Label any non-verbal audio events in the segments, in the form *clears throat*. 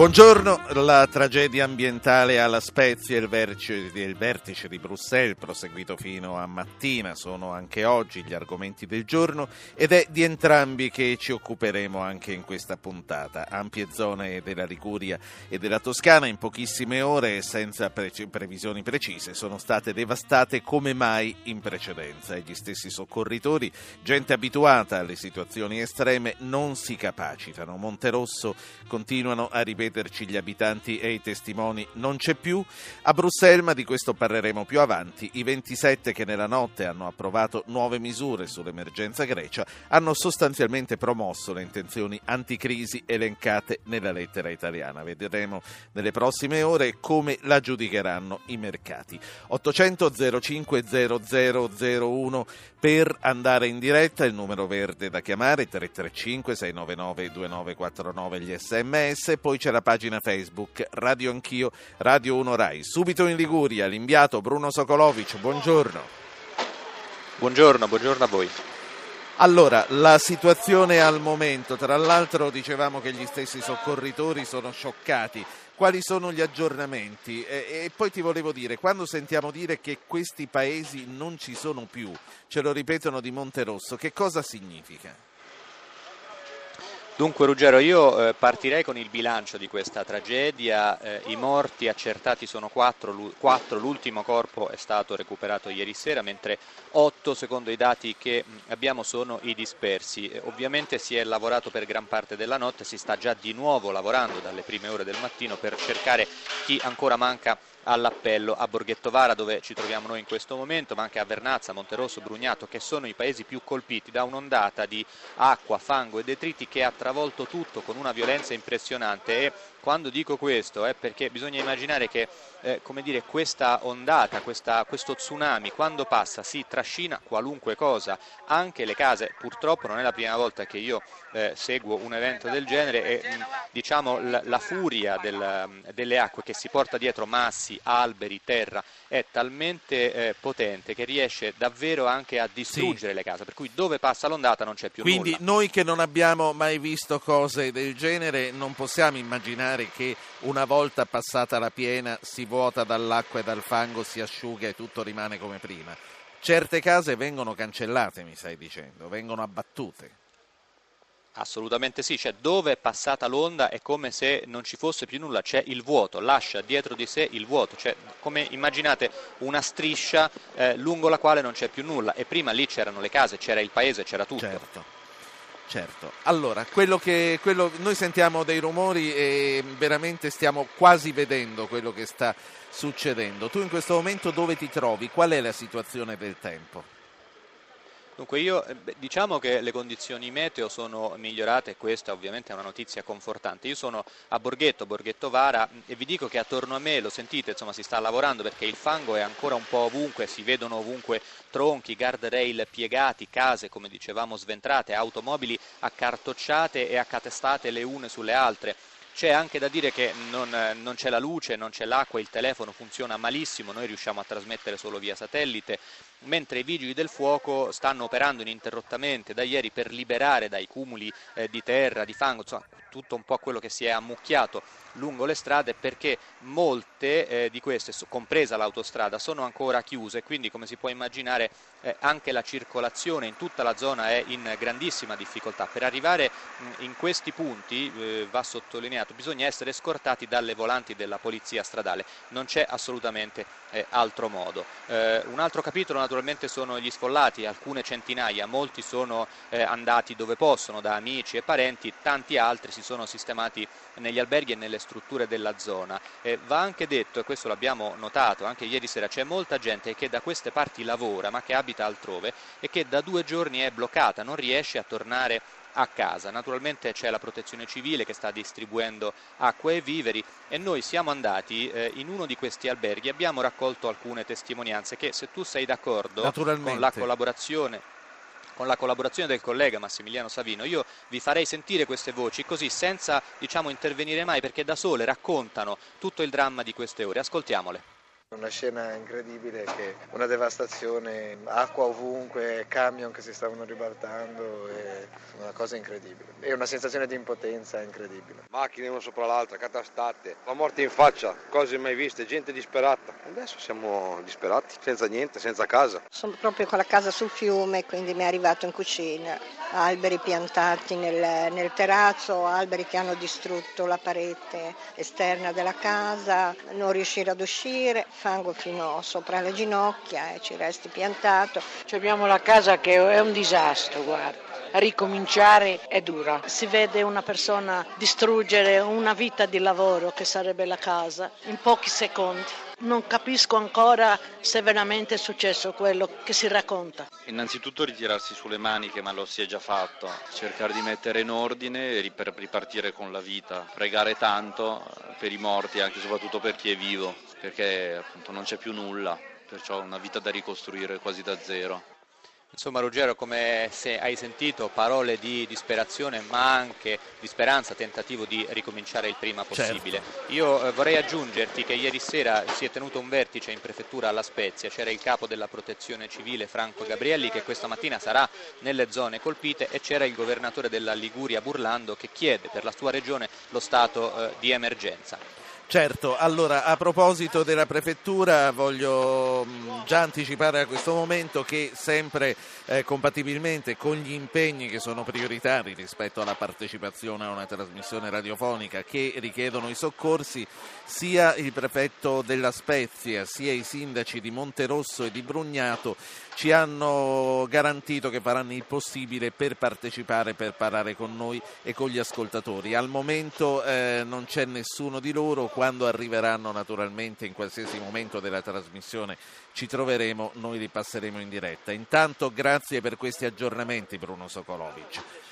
Buongiorno, la tragedia ambientale alla Spezia e il vertice, di Bruxelles proseguito fino a mattina sono anche oggi gli argomenti del giorno ed è di entrambi che ci occuperemo anche in questa puntata. Ampie zone della Liguria e della Toscana in pochissime ore e senza pre- previsioni precise sono state devastate come mai in precedenza e gli stessi soccorritori, gente abituata alle situazioni estreme, non si capacitano. Monterosso continuano a ripetere ripeterci gli abitanti e i testimoni non c'è più. A Bruxelles, ma di questo parleremo più avanti, i 27 che nella notte hanno approvato nuove misure sull'emergenza Grecia hanno sostanzialmente promosso le intenzioni anticrisi elencate nella lettera italiana. Vedremo nelle prossime ore come la giudicheranno i mercati. 800 05 0001 per andare in diretta, il numero verde da chiamare 335 699 2949 gli sms, poi c'è la la pagina Facebook Radio Anch'io, Radio 1 Rai. Subito in Liguria, l'inviato Bruno Sokolovic, buongiorno. Buongiorno, buongiorno a voi. Allora, la situazione al momento, tra l'altro dicevamo che gli stessi soccorritori sono scioccati. Quali sono gli aggiornamenti? E, e, poi ti volevo dire, quando sentiamo dire che questi paesi non ci sono più, ce lo ripetono di Monterosso, che cosa significa? Dunque Ruggero, io eh, partirei con il bilancio di questa tragedia, eh, i morti accertati sono quattro, l'ultimo corpo è stato recuperato ieri sera, mentre otto secondo i dati che abbiamo sono i dispersi. Eh, ovviamente si è lavorato per gran parte della notte, si sta già di nuovo lavorando dalle prime ore del mattino per cercare chi ancora manca all'appello a Borghettovara dove ci troviamo noi in questo momento, ma anche a Vernazza, Monterosso, Brugnato, che sono i paesi più colpiti da un'ondata di acqua, fango e detriti che ha travolto tutto con una violenza impressionante e quando dico questo è perché bisogna immaginare che eh, come dire, questa ondata, questa, questo tsunami, quando passa si trascina qualunque cosa, anche le case. Purtroppo non è la prima volta che io eh, seguo un evento del genere e mh, diciamo, la, la furia del, delle acque che si porta dietro massi, alberi, terra è talmente eh, potente che riesce davvero anche a distruggere sì. le case, per cui dove passa l'ondata non c'è più Quindi nulla. Quindi noi che non abbiamo mai visto cose del genere non possiamo immaginare immaginare che una volta passata la piena si vuota dall'acqua e dal fango, si asciuga e tutto rimane come prima. Certe case vengono cancellate, mi stai dicendo, vengono abbattute. Assolutamente sì, cioè dove è passata l'onda è come se non ci fosse più nulla, c'è il vuoto, lascia dietro di sé il vuoto, cioè come immaginate una striscia eh, lungo la quale non c'è più nulla e prima lì c'erano le case, c'era il paese, c'era tutto. Certo. Certo, allora, quello che, quello, noi sentiamo dei rumori e veramente stiamo quasi vedendo quello che sta succedendo. Tu in questo momento dove ti trovi? Qual è la situazione del tempo? Dunque io eh, diciamo che le condizioni meteo sono migliorate e questa ovviamente è una notizia confortante. Io sono a Borghetto, Borghetto Vara e vi dico che attorno a me, lo sentite, insomma si sta lavorando perché il fango è ancora un po' ovunque, si vedono ovunque tronchi, guardrail piegati, case come dicevamo sventrate, automobili accartocciate e accatestate le une sulle altre. C'è anche da dire che non, non, c'è la luce, non c'è l'acqua, il telefono funziona malissimo, noi riusciamo a trasmettere solo via satellite, mentre i vigili del fuoco stanno operando ininterrottamente da ieri per liberare dai cumuli eh, di terra, di fango, insomma tutto un po' quello che si è ammucchiato lungo le strade perché molte eh, di queste, compresa l'autostrada, sono ancora chiuse, quindi come si può immaginare eh, anche la circolazione in tutta la zona è in grandissima difficoltà. Per arrivare mh, in questi punti, eh, va sottolineato, bisogna essere scortati dalle volanti della polizia stradale, non c'è assolutamente eh, altro modo. Eh, un altro capitolo naturalmente sono gli sfollati, alcune centinaia, molti sono eh, andati dove possono, da amici e parenti, tanti altri si sono sistemati negli alberghi e nelle strutture della zona. Eh, va anche detto, e questo l'abbiamo notato anche ieri sera, c'è molta gente che da queste parti lavora ma che abita altrove e che da due giorni è bloccata, non riesce a tornare a casa. Naturalmente c'è la protezione civile che sta distribuendo acqua e viveri e noi siamo andati eh, in uno di questi alberghi e abbiamo raccolto alcune testimonianze che se tu sei d'accordo con la collaborazione con la collaborazione del collega Massimiliano Savino. Io vi farei sentire queste voci così senza diciamo, intervenire mai perché da sole raccontano tutto il dramma di queste ore. Ascoltiamole. Una scena incredibile, che una devastazione, acqua ovunque, camion che si stavano ribaltando, è una cosa incredibile. E una sensazione di impotenza incredibile. Macchine una sopra l'altra, catastate, la morte in faccia, cose mai viste, gente disperata. Adesso siamo disperati, senza niente, senza casa. Sono proprio con la casa sul fiume, quindi mi è arrivato in cucina. Alberi piantati nel, nel terrazzo, alberi che hanno distrutto la parete esterna della casa, non riuscire ad uscire fango fino sopra le ginocchia e ci resti piantato. Cioè abbiamo la casa che è un disastro, guarda. Ricominciare è dura. Si vede una persona distruggere una vita di lavoro che sarebbe la casa in pochi secondi. Non capisco ancora se veramente è successo quello che si racconta. Innanzitutto ritirarsi sulle maniche, ma lo si è già fatto. Cercare di mettere in ordine per ripartire con la vita. Pregare tanto per i morti, anche e soprattutto per chi è vivo perché appunto non c'è più nulla, perciò una vita da ricostruire quasi da zero. Insomma Ruggero, come se hai sentito, parole di disperazione ma anche di speranza, tentativo di ricominciare il prima possibile. Certo. Io eh, vorrei aggiungerti che ieri sera si è tenuto un vertice in prefettura alla Spezia, c'era il capo della protezione civile Franco Gabrielli che questa mattina sarà nelle zone colpite e c'era il governatore della Liguria Burlando che chiede per la sua regione lo stato eh, di emergenza. Certo, allora a proposito della prefettura voglio mm, già anticipare a questo momento che sempre eh, compatibilmente con gli impegni che sono prioritari rispetto alla partecipazione a una trasmissione radiofonica che richiedono i soccorsi, sia il prefetto della Spezia sia i sindaci di Monterosso e di Brugnato ci hanno garantito che faranno il possibile per partecipare, per parlare con noi e con gli ascoltatori. Al momento eh, non c'è nessuno di loro, quando arriveranno naturalmente in qualsiasi momento della trasmissione ci troveremo, noi li passeremo in diretta. Intanto grazie per questi aggiornamenti Bruno Sokolovic.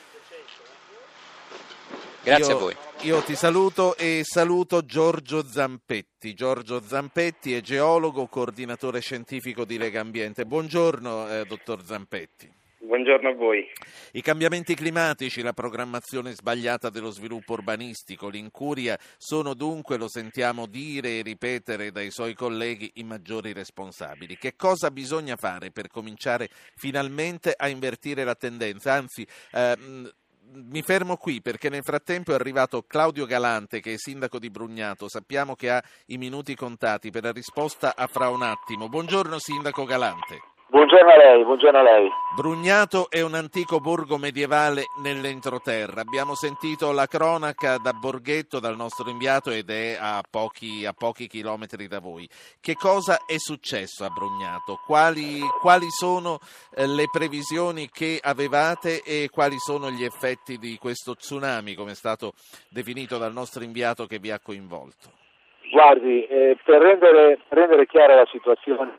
Grazie io, a voi. Io ti saluto e saluto Giorgio Zampetti. Giorgio Zampetti è geologo, coordinatore scientifico di Lega Ambiente. Buongiorno, eh, dottor Zampetti. Buongiorno a voi. I cambiamenti climatici, la programmazione sbagliata dello sviluppo urbanistico, l'incuria sono dunque, lo sentiamo dire e ripetere dai suoi colleghi, i maggiori responsabili. Che cosa bisogna fare per cominciare finalmente a invertire la tendenza? Anzi, ehm, mi fermo qui perché nel frattempo è arrivato Claudio Galante che è sindaco di Brugnato. Sappiamo che ha i minuti contati per la risposta a fra un attimo. Buongiorno sindaco Galante. Buongiorno a lei, buongiorno a lei. Brugnato è un antico borgo medievale nell'entroterra. Abbiamo sentito la cronaca da Borghetto, dal nostro inviato, ed è a pochi, a pochi chilometri da voi. Che cosa è successo a Brugnato? Quali, quali sono eh, le previsioni che avevate e quali sono gli effetti di questo tsunami, come è stato definito dal nostro inviato che vi ha coinvolto? Guardi, eh, per rendere, rendere chiara la situazione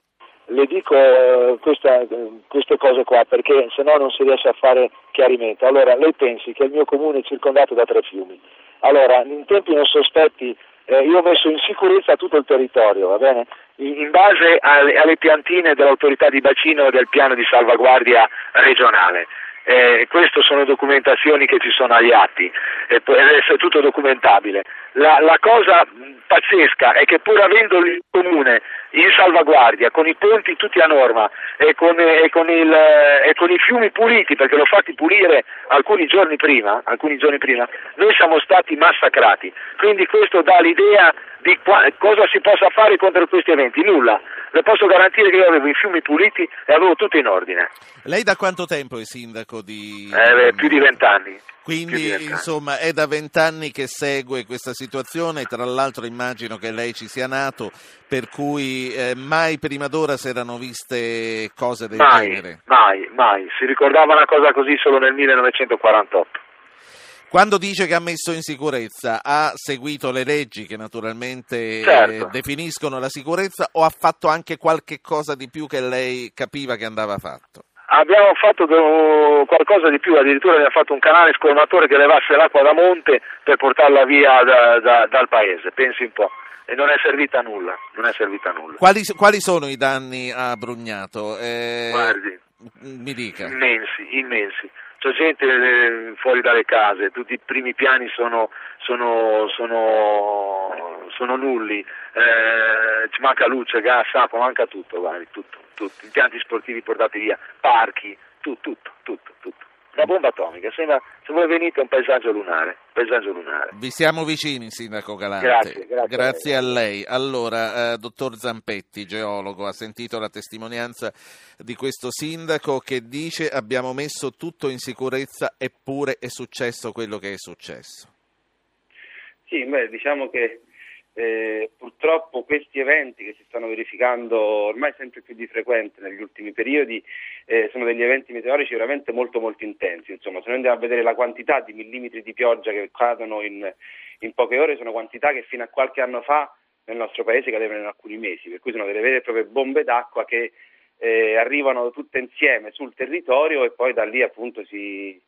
le dico eh, questa, queste cose qua perché se no non si riesce a fare chiarimento. Allora, lei pensi che il mio comune è circondato da tre fiumi. Allora, in tempi non sospetti eh, io ho messo in sicurezza tutto il territorio, va bene? In, base alle, alle, piantine dell'autorità di bacino e del piano di salvaguardia regionale. Eh, queste sono documentazioni che ci sono agli atti e può essere tutto documentabile. La, la cosa pazzesca è che pur avendo il comune in salvaguardia, con i ponti tutti a norma e con, e con, il, e con i fiumi puliti, perché l'ho fatti pulire alcuni giorni, prima, alcuni giorni prima, noi siamo stati massacrati. Quindi questo dà l'idea di qua, cosa si possa fare contro questi eventi. Nulla. Le posso garantire che io avevo i fiumi puliti e avevo tutto in ordine. Lei da quanto tempo è sindaco di... Eh, più di vent'anni. Quindi insomma è da vent'anni che segue questa situazione, tra l'altro immagino che lei ci sia nato, per cui eh, mai prima d'ora si erano viste cose del mai, genere. Mai, mai, si ricordava una cosa così solo nel 1948. Quando dice che ha messo in sicurezza, ha seguito le leggi che naturalmente certo. eh, definiscono la sicurezza o ha fatto anche qualche cosa di più che lei capiva che andava fatto? Abbiamo fatto qualcosa di più, addirittura abbiamo fatto un canale scolmatore che levasse l'acqua da monte per portarla via da, da, dal paese, pensi un po'. E non è servita a nulla, non è servita a nulla. Quali, quali sono i danni a Brugnato? Eh... Guardi, Mi dica. Immensi, immensi. C'è gente eh, fuori dalle case, tutti i primi piani sono, sono, sono, sono nulli, eh, ci manca luce, gas, acqua, manca tutto, guardi, tutto, tutto. impianti sportivi portati via, parchi, tutto, tutto, tutto, tutto. Una bomba atomica, sembra, se voi venite è un paesaggio lunare, paesaggio lunare. Vi siamo vicini, Sindaco Galante. Grazie, grazie, Grazie a lei. Allora, eh, dottor Zampetti, geologo, ha sentito la testimonianza di questo sindaco che dice abbiamo messo tutto in sicurezza eppure è successo quello che è successo. Sì, beh, diciamo che eh, purtroppo questi eventi che si stanno verificando ormai sempre più di frequente negli ultimi periodi eh, sono degli eventi meteorici veramente molto molto intensi. Insomma, se noi andiamo a vedere la quantità di millimetri di pioggia che cadono in, in poche ore, sono quantità che fino a qualche anno fa nel nostro paese cadevano in alcuni mesi, per cui sono delle vere e proprie bombe d'acqua che eh, arrivano tutte insieme sul territorio e poi da lì appunto si,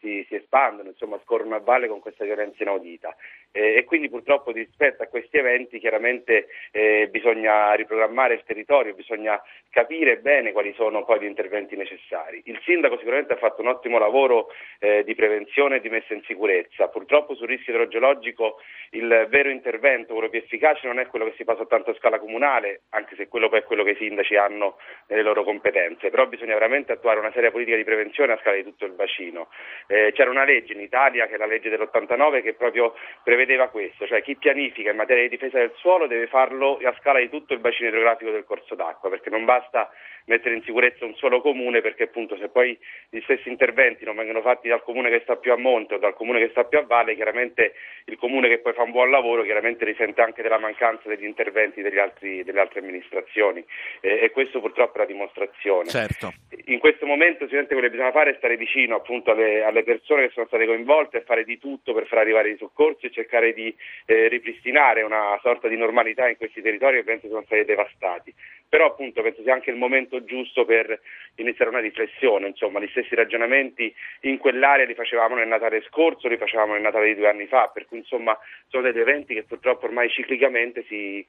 si, si espandono, insomma scorrono a valle con questa violenza inaudita eh, e quindi purtroppo rispetto a questi eventi chiaramente eh, bisogna riprogrammare il territorio, bisogna capire bene quali sono poi gli interventi necessari. Il sindaco sicuramente ha fatto un ottimo lavoro eh, di prevenzione e di messa in sicurezza, purtroppo sul rischio idrogeologico il vero intervento, quello più efficace non è quello che si fa soltanto a scala comunale, anche se quello poi è quello che i sindaci hanno nelle loro competenze, però bisogna veramente attuare una seria politica di prevenzione a scala di tutto il bacino. Eh, c'era una legge in Italia, che è la legge dell'89, che proprio prevedeva questo, cioè chi pianifica in materia di difesa del suolo deve farlo a scala di tutto il bacino idrografico del corso d'acqua, perché non basta mettere in sicurezza un solo comune, perché appunto se poi gli stessi interventi non vengono fatti dal comune che sta più a monte o dal comune che sta più a valle, chiaramente il comune che poi fa un buon lavoro chiaramente risente anche della mancanza degli interventi altri, delle altre amministrazioni eh, e questo purtroppo è la dimostrazione. Certo. In questo momento sicuramente quello che bisogna fare è stare vicino appunto alle, alle persone che sono state coinvolte e fare di tutto per far arrivare i soccorsi e cercare di eh, ripristinare una sorta di normalità in questi territori che penso sono stati devastati. Però appunto penso sia anche il momento giusto per iniziare una riflessione, insomma gli stessi ragionamenti in quell'area li facevamo nel Natale scorso, li facevamo nel Natale di due anni fa, per cui insomma sono degli eventi che purtroppo ormai ciclicamente si,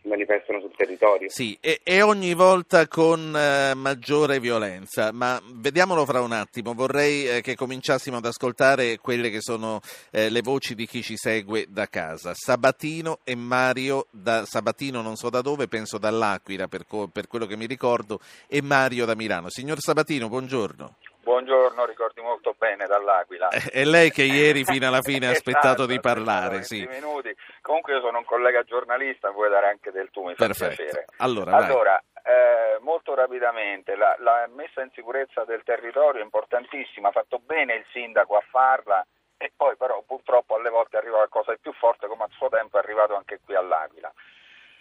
si manifestano sul territorio. Sì, e, e ogni volta con eh, maggiore violenza, ma vediamolo fra un attimo, vorrei eh, che cominciassimo ad ascoltare quelle che sono eh, le voci di chi ci segue da casa. Sabatino e Mario, da Sabatino non so da dove, penso dall'Aquila per, co- per quello che mi ricordo, e Mario da Milano. Signor Sabatino, buongiorno. Buongiorno, ricordi molto bene dall'Aquila. È lei che ieri fino alla fine ha *laughs* aspettato di parlare, sì. minuti. Comunque io sono un collega giornalista, vuoi dare anche del tu, mi fa Perfetto. piacere. Allora. Allora, eh, molto rapidamente, la, la messa in sicurezza del territorio è importantissima, ha fatto bene il sindaco a farla e poi però purtroppo alle volte arriva qualcosa di più forte come a suo tempo è arrivato anche qui all'Aquila.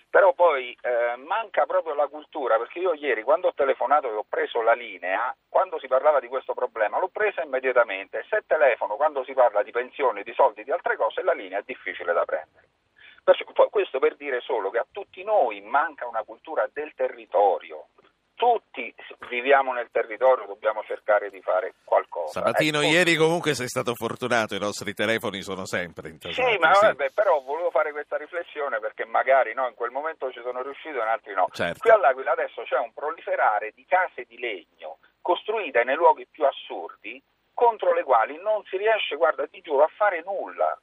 Però poi eh, manca proprio la cultura, perché io ieri quando ho telefonato e ho preso la linea, quando si parlava di questo problema l'ho presa immediatamente. Se telefono quando si parla di pensioni, di soldi, di altre cose, la linea è difficile da prendere. Questo per dire solo che a tutti noi manca una cultura del territorio. Tutti viviamo nel territorio, dobbiamo cercare di fare qualcosa. Sabatino, Ecco. ieri comunque sei stato fortunato, i nostri telefoni sono sempre intasati. Sì, ma vabbè, però volevo fare questa riflessione perché magari no, in quel momento ci sono riuscito e in altri no. Certo. Qui all'Aquila adesso c'è un proliferare di case di legno costruite nei luoghi più assurdi contro le quali non si riesce, guarda, ti giuro, a fare nulla.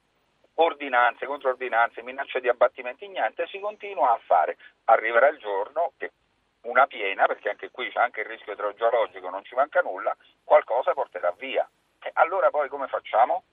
Ordinanze, controordinanze, minacce di abbattimenti, niente, si continua a fare. Arriverà il giorno che una piena, perché anche qui c'è anche il rischio idrogeologico, non ci manca nulla, qualcosa porterà via. E allora poi come facciamo?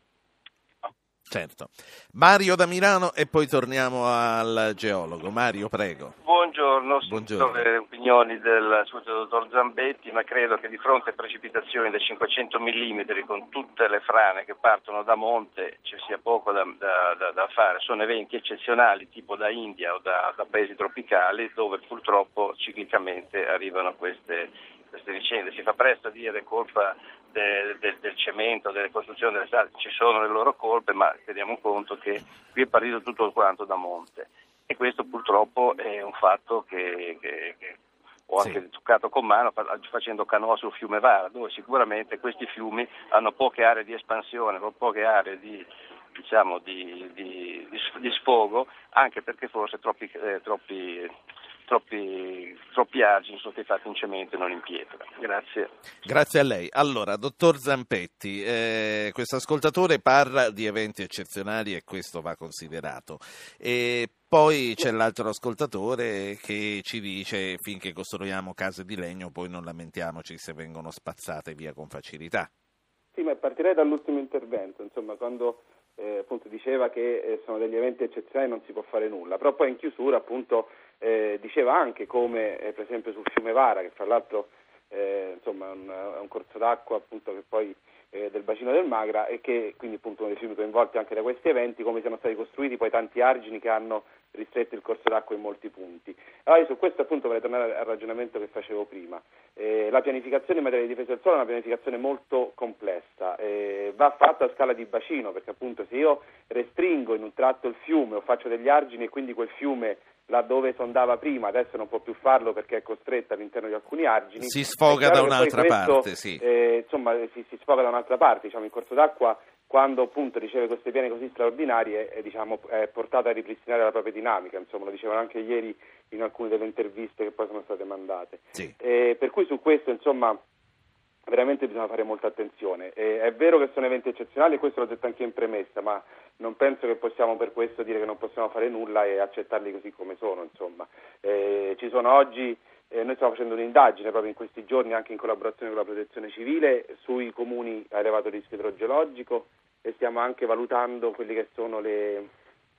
Certo. Mario da Milano e poi torniamo al geologo. Mario, prego. Buongiorno, Buongiorno. le opinioni del dottor Zambetti, ma credo che di fronte a precipitazioni da 500 mm con tutte le frane che partono da monte ci sia poco da, da- da- da fare. Sono eventi eccezionali tipo da India o da, da paesi tropicali dove purtroppo ciclicamente arrivano queste, queste vicende. Si fa presto a dire colpa de- de- del cemento, delle costruzioni delle strade, ci sono le loro colpe, ma teniamo conto che qui è partito tutto quanto da monte e questo purtroppo è un fatto che, che- che ho Sì. anche toccato con mano fa- facendo canoa sul fiume Vara, dove sicuramente questi fiumi hanno poche aree di espansione, po- poche aree di, diciamo, di, di- di sfogo, anche perché forse troppi, eh, troppi troppi, troppi argini sono stati fatti in cemento e non in pietra. Grazie. Grazie a lei. Allora, dottor Zampetti, eh, questo ascoltatore parla di eventi eccezionali e questo va considerato. E poi c'è l'altro ascoltatore che ci dice finché costruiamo case di legno poi non lamentiamoci se vengono spazzate via con facilità. Sì, ma partirei dall'ultimo intervento, insomma, quando eh, appunto diceva che eh, sono degli eventi eccezionali e non si può fare nulla, però poi in chiusura appunto eh, diceva anche come eh, per esempio sul fiume Vara, che fra l'altro eh, insomma, è un, è un corso d'acqua appunto che poi eh, del bacino del Magra e che quindi appunto uno dei fiumi coinvolti anche da questi eventi, come siano stati costruiti poi tanti argini che hanno ristretto il corso d'acqua in molti punti. Allora io su questo appunto vorrei tornare al ragionamento che facevo prima. Eh, la pianificazione in materia di difesa del suolo è una pianificazione molto complessa, eh, va fatta a scala di bacino perché appunto se io restringo in un tratto il fiume o faccio degli argini e quindi quel fiume laddove sondava prima, adesso non può più farlo perché è costretto all'interno di alcuni argini. Si sfoga da un'altra questo, parte, sì. Eh, insomma, si, si, sfoga da un'altra parte, diciamo, il corso d'acqua quando appunto riceve queste piene così straordinarie è, diciamo, è portato a ripristinare la propria dinamica, insomma, lo dicevano anche ieri in alcune delle interviste che poi sono state mandate. Sì. Eh, per cui su questo, insomma, veramente bisogna fare molta attenzione. Eh, è vero che sono eventi eccezionali, e questo l'ho detto anche in premessa, ma non penso che possiamo per questo dire che non possiamo fare nulla e accettarli così come sono. Insomma. Eh, ci sono oggi, eh, noi stiamo facendo un'indagine proprio in questi giorni, anche in collaborazione con la protezione civile, sui comuni a elevato rischio idrogeologico e stiamo anche valutando quelle che sono le,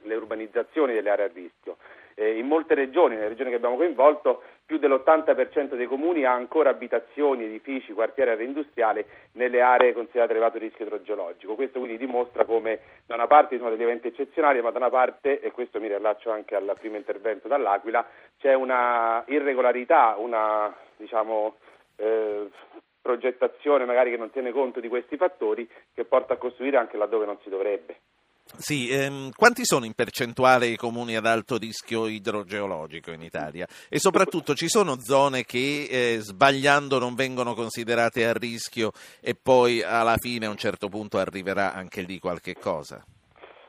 le urbanizzazioni delle aree a rischio. Eh, in molte regioni, nelle regioni che abbiamo coinvolto, più dell'80% dei comuni ha ancora abitazioni, edifici, quartieri, aree industriali nelle aree considerate elevato rischio idrogeologico. Questo quindi dimostra come da una parte sono degli eventi eccezionali, ma da una parte, e questo mi riallaccio anche al primo intervento dall'Aquila, c'è una irregolarità, una diciamo, eh, progettazione magari che non tiene conto di questi fattori che porta a costruire anche laddove non si dovrebbe. Sì, ehm, quanti sono in percentuale i comuni ad alto rischio idrogeologico in Italia? E soprattutto ci sono zone che eh, sbagliando non vengono considerate a rischio e poi alla fine a un certo punto arriverà anche lì qualche cosa?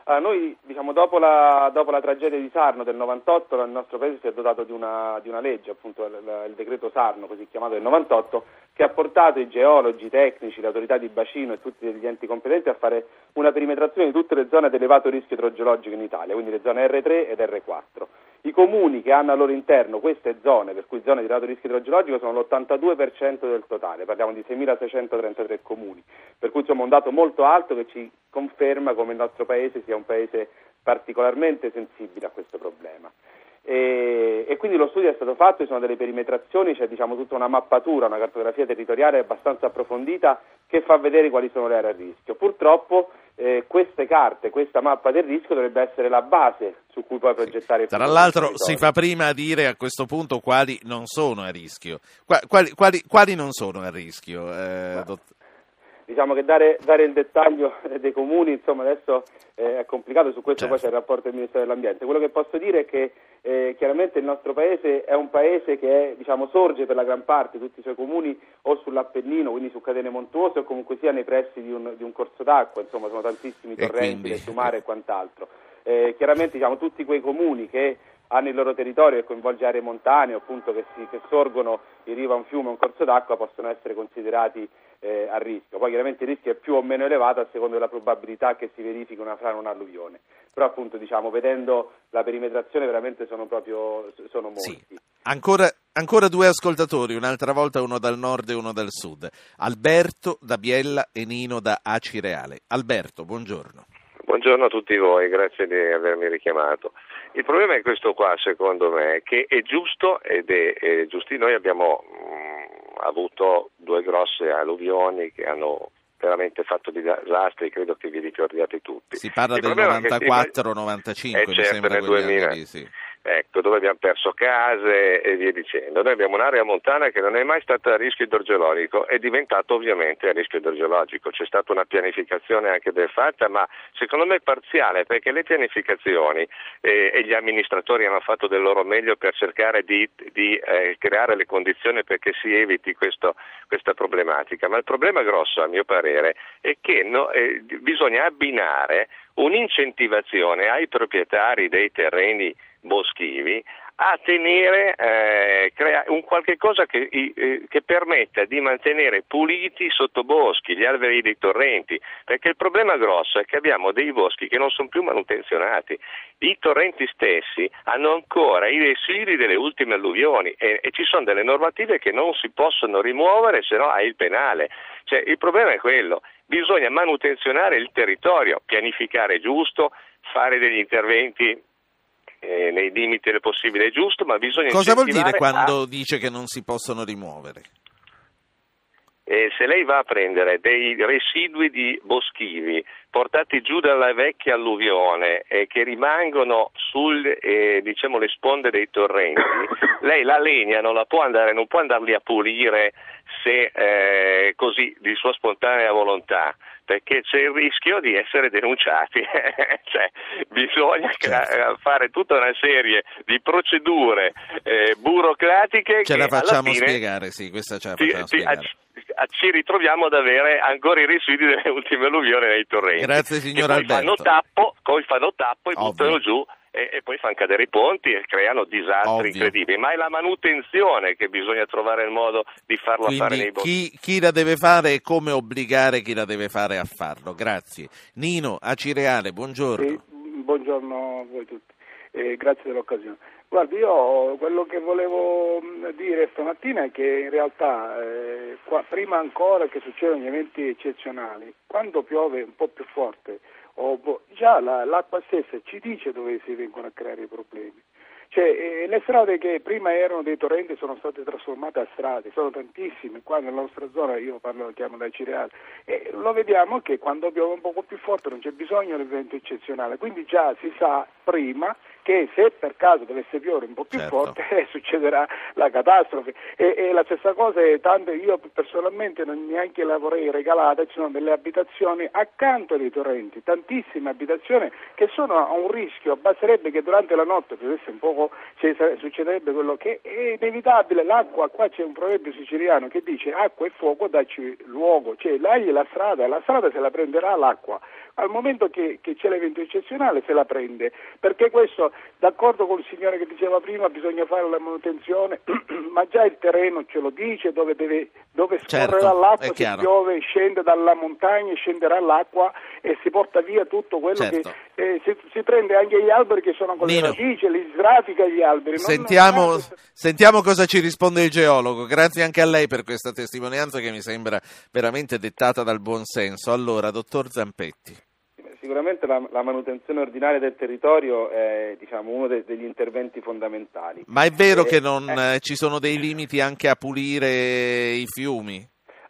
Allora, noi diciamo, dopo, la, dopo, la, tragedia di Sarno del 98 il nostro paese si è dotato di una, di una legge, appunto il, il, decreto Sarno, così chiamato del 98, che ha portato i geologi, i tecnici, le autorità di bacino e tutti gli enti competenti a fare una perimetrazione di tutte le zone ad elevato rischio idrogeologico in Italia, quindi le zone R3 ed R4. I comuni che hanno al loro interno queste zone, per cui zone di elevato rischio idrogeologico, sono l'82% del totale, parliamo di 6.633 comuni, per cui insomma un dato molto alto che ci conferma come il nostro paese sia un paese particolarmente sensibile a questo problema. E, e, quindi lo studio è stato fatto, ci sono delle perimetrazioni, c'è diciamo, tutta una mappatura, una cartografia territoriale abbastanza approfondita che fa vedere quali sono le aree a rischio. Purtroppo eh, queste carte, questa mappa del rischio dovrebbe essere la base su cui poi progettare Tra l'altro si fa prima a dire a questo punto quali non sono a rischio. Quali, quali, quali non sono a rischio, eh, dott- diciamo che dare, dare, il dettaglio *laughs* dei comuni, insomma adesso eh, è complicato, su questo certo. poi c'è il rapporto del Ministero dell'Ambiente. Quello che posso dire è che eh, chiaramente il nostro paese è un paese che è, diciamo, sorge per la gran parte, tutti i suoi comuni o sull'Appennino, quindi su catene montuose o comunque sia nei pressi di un, di un corso d'acqua, insomma sono tantissimi torrenti, quindi... mare e quant'altro. Eh, chiaramente diciamo, tutti quei comuni che hanno il loro territorio e coinvolge aree montanee appunto che, si, che sorgono in riva a un fiume o un corso d'acqua possono essere considerati eh, a rischio. Poi chiaramente il rischio è più o meno elevato a seconda della probabilità che si verifichi una frana o un'alluvione. Però appunto diciamo vedendo la perimetrazione veramente sono proprio sono molti. Sì. Ancora, ancora due ascoltatori, un'altra volta uno dal nord e uno dal sud. Alberto da Biella e Nino da Acireale. Alberto, buongiorno. Buongiorno a tutti voi, grazie di avermi richiamato. Il problema è questo qua, secondo me, che è giusto ed è, è giusto. Noi abbiamo mh, avuto due grosse alluvioni che hanno veramente fatto disastri, credo che vi ricordiate tutti. Si parla Il del 94-95, eh, mi certo, sembra nel 2000. Lì, sì ecco, dove abbiamo perso case e via dicendo. Noi abbiamo un'area montana che non è mai stata a rischio idrogeologico, è diventata ovviamente a rischio idrogeologico. C'è stata una pianificazione anche ben fatta, ma secondo me parziale, perché le pianificazioni eh, e gli amministratori hanno fatto del loro meglio per cercare di, di eh, creare le condizioni perché si eviti questo, questa problematica. Ma il problema grosso, a mio parere, è che no, eh, bisogna abbinare un'incentivazione ai proprietari dei terreni boschivi a tenere eh, un qualche cosa che, eh, che, permetta di mantenere puliti i sottoboschi, gli alberi dei torrenti, perché il problema grosso è che abbiamo dei boschi che non sono più manutenzionati. I torrenti stessi hanno ancora i residui delle ultime alluvioni e, e ci sono delle normative che non si possono rimuovere se no hai il penale. Cioè, il problema è quello, bisogna manutenzionare il territorio, pianificare giusto, fare degli interventi eh, nei limiti del possibile giusto, ma bisogna Cosa vuol dire quando a... dice che non si possono rimuovere? Eh, se lei va a prendere dei residui di boschivi portati giù dalla vecchia alluvione e eh, che rimangono sulle eh, diciamo, sponde dei torrenti, *coughs* lei la legna non la può andare, non può andarli a pulire se eh, così di sua spontanea volontà perché c'è il rischio di essere denunciati, *laughs* cioè, bisogna certo. fare tutta una serie di procedure eh, burocratiche. Ce la facciamo fine, spiegare, sì, questa ce la facciamo ti, spiegare. Ci ritroviamo ad avere ancora i residui delle ultime alluvioni nei torrenti. Grazie signor Alberto. Fanno tappo, poi fanno tappo e Ovvio. buttano giù e, e, poi fanno cadere i ponti e creano disastri Ovvio. incredibili. Ma è la manutenzione che bisogna trovare il modo di farla Quindi fare nei boschi. Chi, chi la deve fare e come obbligare chi la deve fare a farlo. Grazie. Nino Acireale, buongiorno. Sì, buongiorno a voi tutti. Eh, grazie dell'occasione. Guardi, io quello che volevo dire stamattina è che in realtà eh, qua, prima ancora che succedono gli eventi eccezionali, quando piove un po' più forte, oh, boh, già la, l'acqua stessa ci dice dove si vengono a creare i problemi. Cioè, eh, le strade che prima erano dei torrenti sono state trasformate a strade, sono tantissime, qua nella nostra zona, io parlo, chiamo dai Cireali, e lo vediamo che quando piove un poco più forte non c'è bisogno di evento eccezionale, quindi già si sa prima che se per caso dovesse piovere un po' più certo. forte *laughs* eh, succederà la catastrofe. E, e, la stessa cosa è tanto io personalmente non neanche la vorrei regalata, ci sono delle abitazioni accanto ai torrenti, tantissime abitazioni che sono a un rischio, basterebbe che durante la notte piovesse un poco, cioè, succederebbe quello che è inevitabile, l'acqua, qua c'è un proverbio siciliano che dice acqua e fuoco dacci luogo, cioè dagli la strada, la strada se la prenderà l'acqua, al momento che, che c'è l'evento eccezionale se la prende, perché questo, d'accordo con il signore che diceva prima, bisogna fare la manutenzione, *clears throat* ma già il terreno ce lo dice dove, deve, dove scorrerà certo, l'acqua, se piove scende dalla montagna, scenderà l'acqua e si porta via tutto quello certo. che eh, si, si, prende anche gli alberi che sono con Nino, le radici, li sradica gli alberi. Sentiamo, non sentiamo cosa ci risponde il geologo, grazie anche a lei per questa testimonianza che mi sembra veramente dettata dal buon senso. Allora, dottor Zampetti. Sicuramente la, la, manutenzione ordinaria del territorio è diciamo, uno de, degli interventi fondamentali. Ma è vero eh, che non, eh, ci sono dei limiti anche a pulire i fiumi?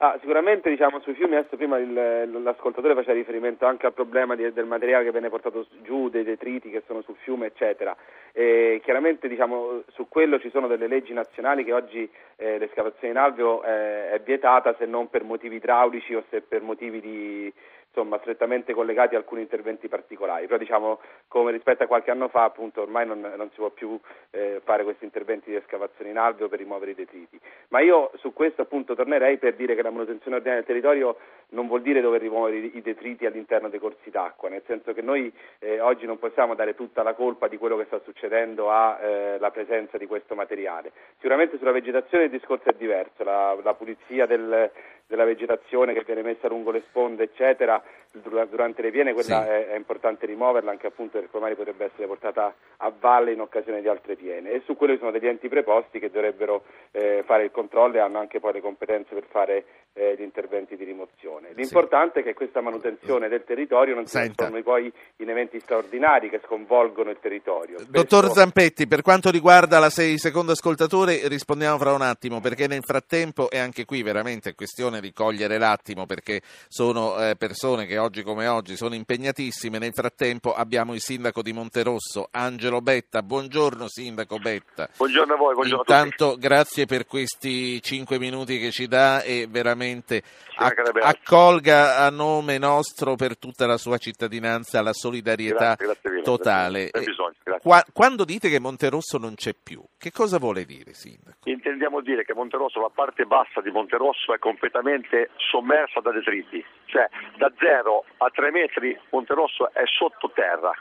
Ah, sicuramente diciamo, sui fiumi, adesso prima il, l'ascoltatore faceva riferimento anche al problema di, del materiale che viene portato giù, dei detriti che sono sul fiume, eccetera. E chiaramente diciamo, su quello ci sono delle leggi nazionali che oggi eh, l'escavazione in alveo eh, è vietata se non per motivi idraulici o se per motivi di, insomma, strettamente collegati a alcuni interventi particolari, però diciamo come rispetto a qualche anno fa appunto ormai non, non si può più eh, fare questi interventi di escavazione in alveo per rimuovere i detriti. Ma io su questo appunto tornerei per dire che la manutenzione ordinaria del territorio non vuol dire dover rimuovere i, detriti all'interno dei corsi d'acqua, nel senso che noi eh, oggi non possiamo dare tutta la colpa di quello che sta succedendo alla eh, presenza di questo materiale. Sicuramente sulla vegetazione il discorso è diverso, la, la pulizia del, della vegetazione che viene messa lungo le sponde, eccetera, durante le piene, quella sì. è, è, importante rimuoverla anche appunto perché magari potrebbe essere portata a valle in occasione di altre piene. E su quello ci sono degli enti preposti che dovrebbero eh, fare il controllo e hanno anche poi le competenze per fare eh, gli interventi di rimozione. L'importante sì. è che questa manutenzione del territorio non si trasformi poi in eventi straordinari che sconvolgono il territorio. Spesso... Dottor Zampetti, per quanto riguarda la sei secondo ascoltatore rispondiamo fra un attimo perché nel frattempo è anche qui veramente questione di cogliere l'attimo perché sono eh, persone che oggi come oggi sono impegnatissime. Nel frattempo abbiamo il sindaco di Monterosso, Angelo Betta. Buongiorno sindaco Betta. Buongiorno a voi, buongiorno Intanto a tutti. grazie per questi cinque minuti che ci dà e veramente veramente acc- accolga a nome nostro per tutta la sua cittadinanza la solidarietà grazie, grazie mille, totale. Bisogno, Qua- quando dite che Monterosso non c'è più, che cosa vuole dire, Sindaco? Intendiamo dire che Monterosso, la parte bassa di Monterosso è completamente sommersa da detriti, cioè da 0 a 3 metri Monterosso è sottoterra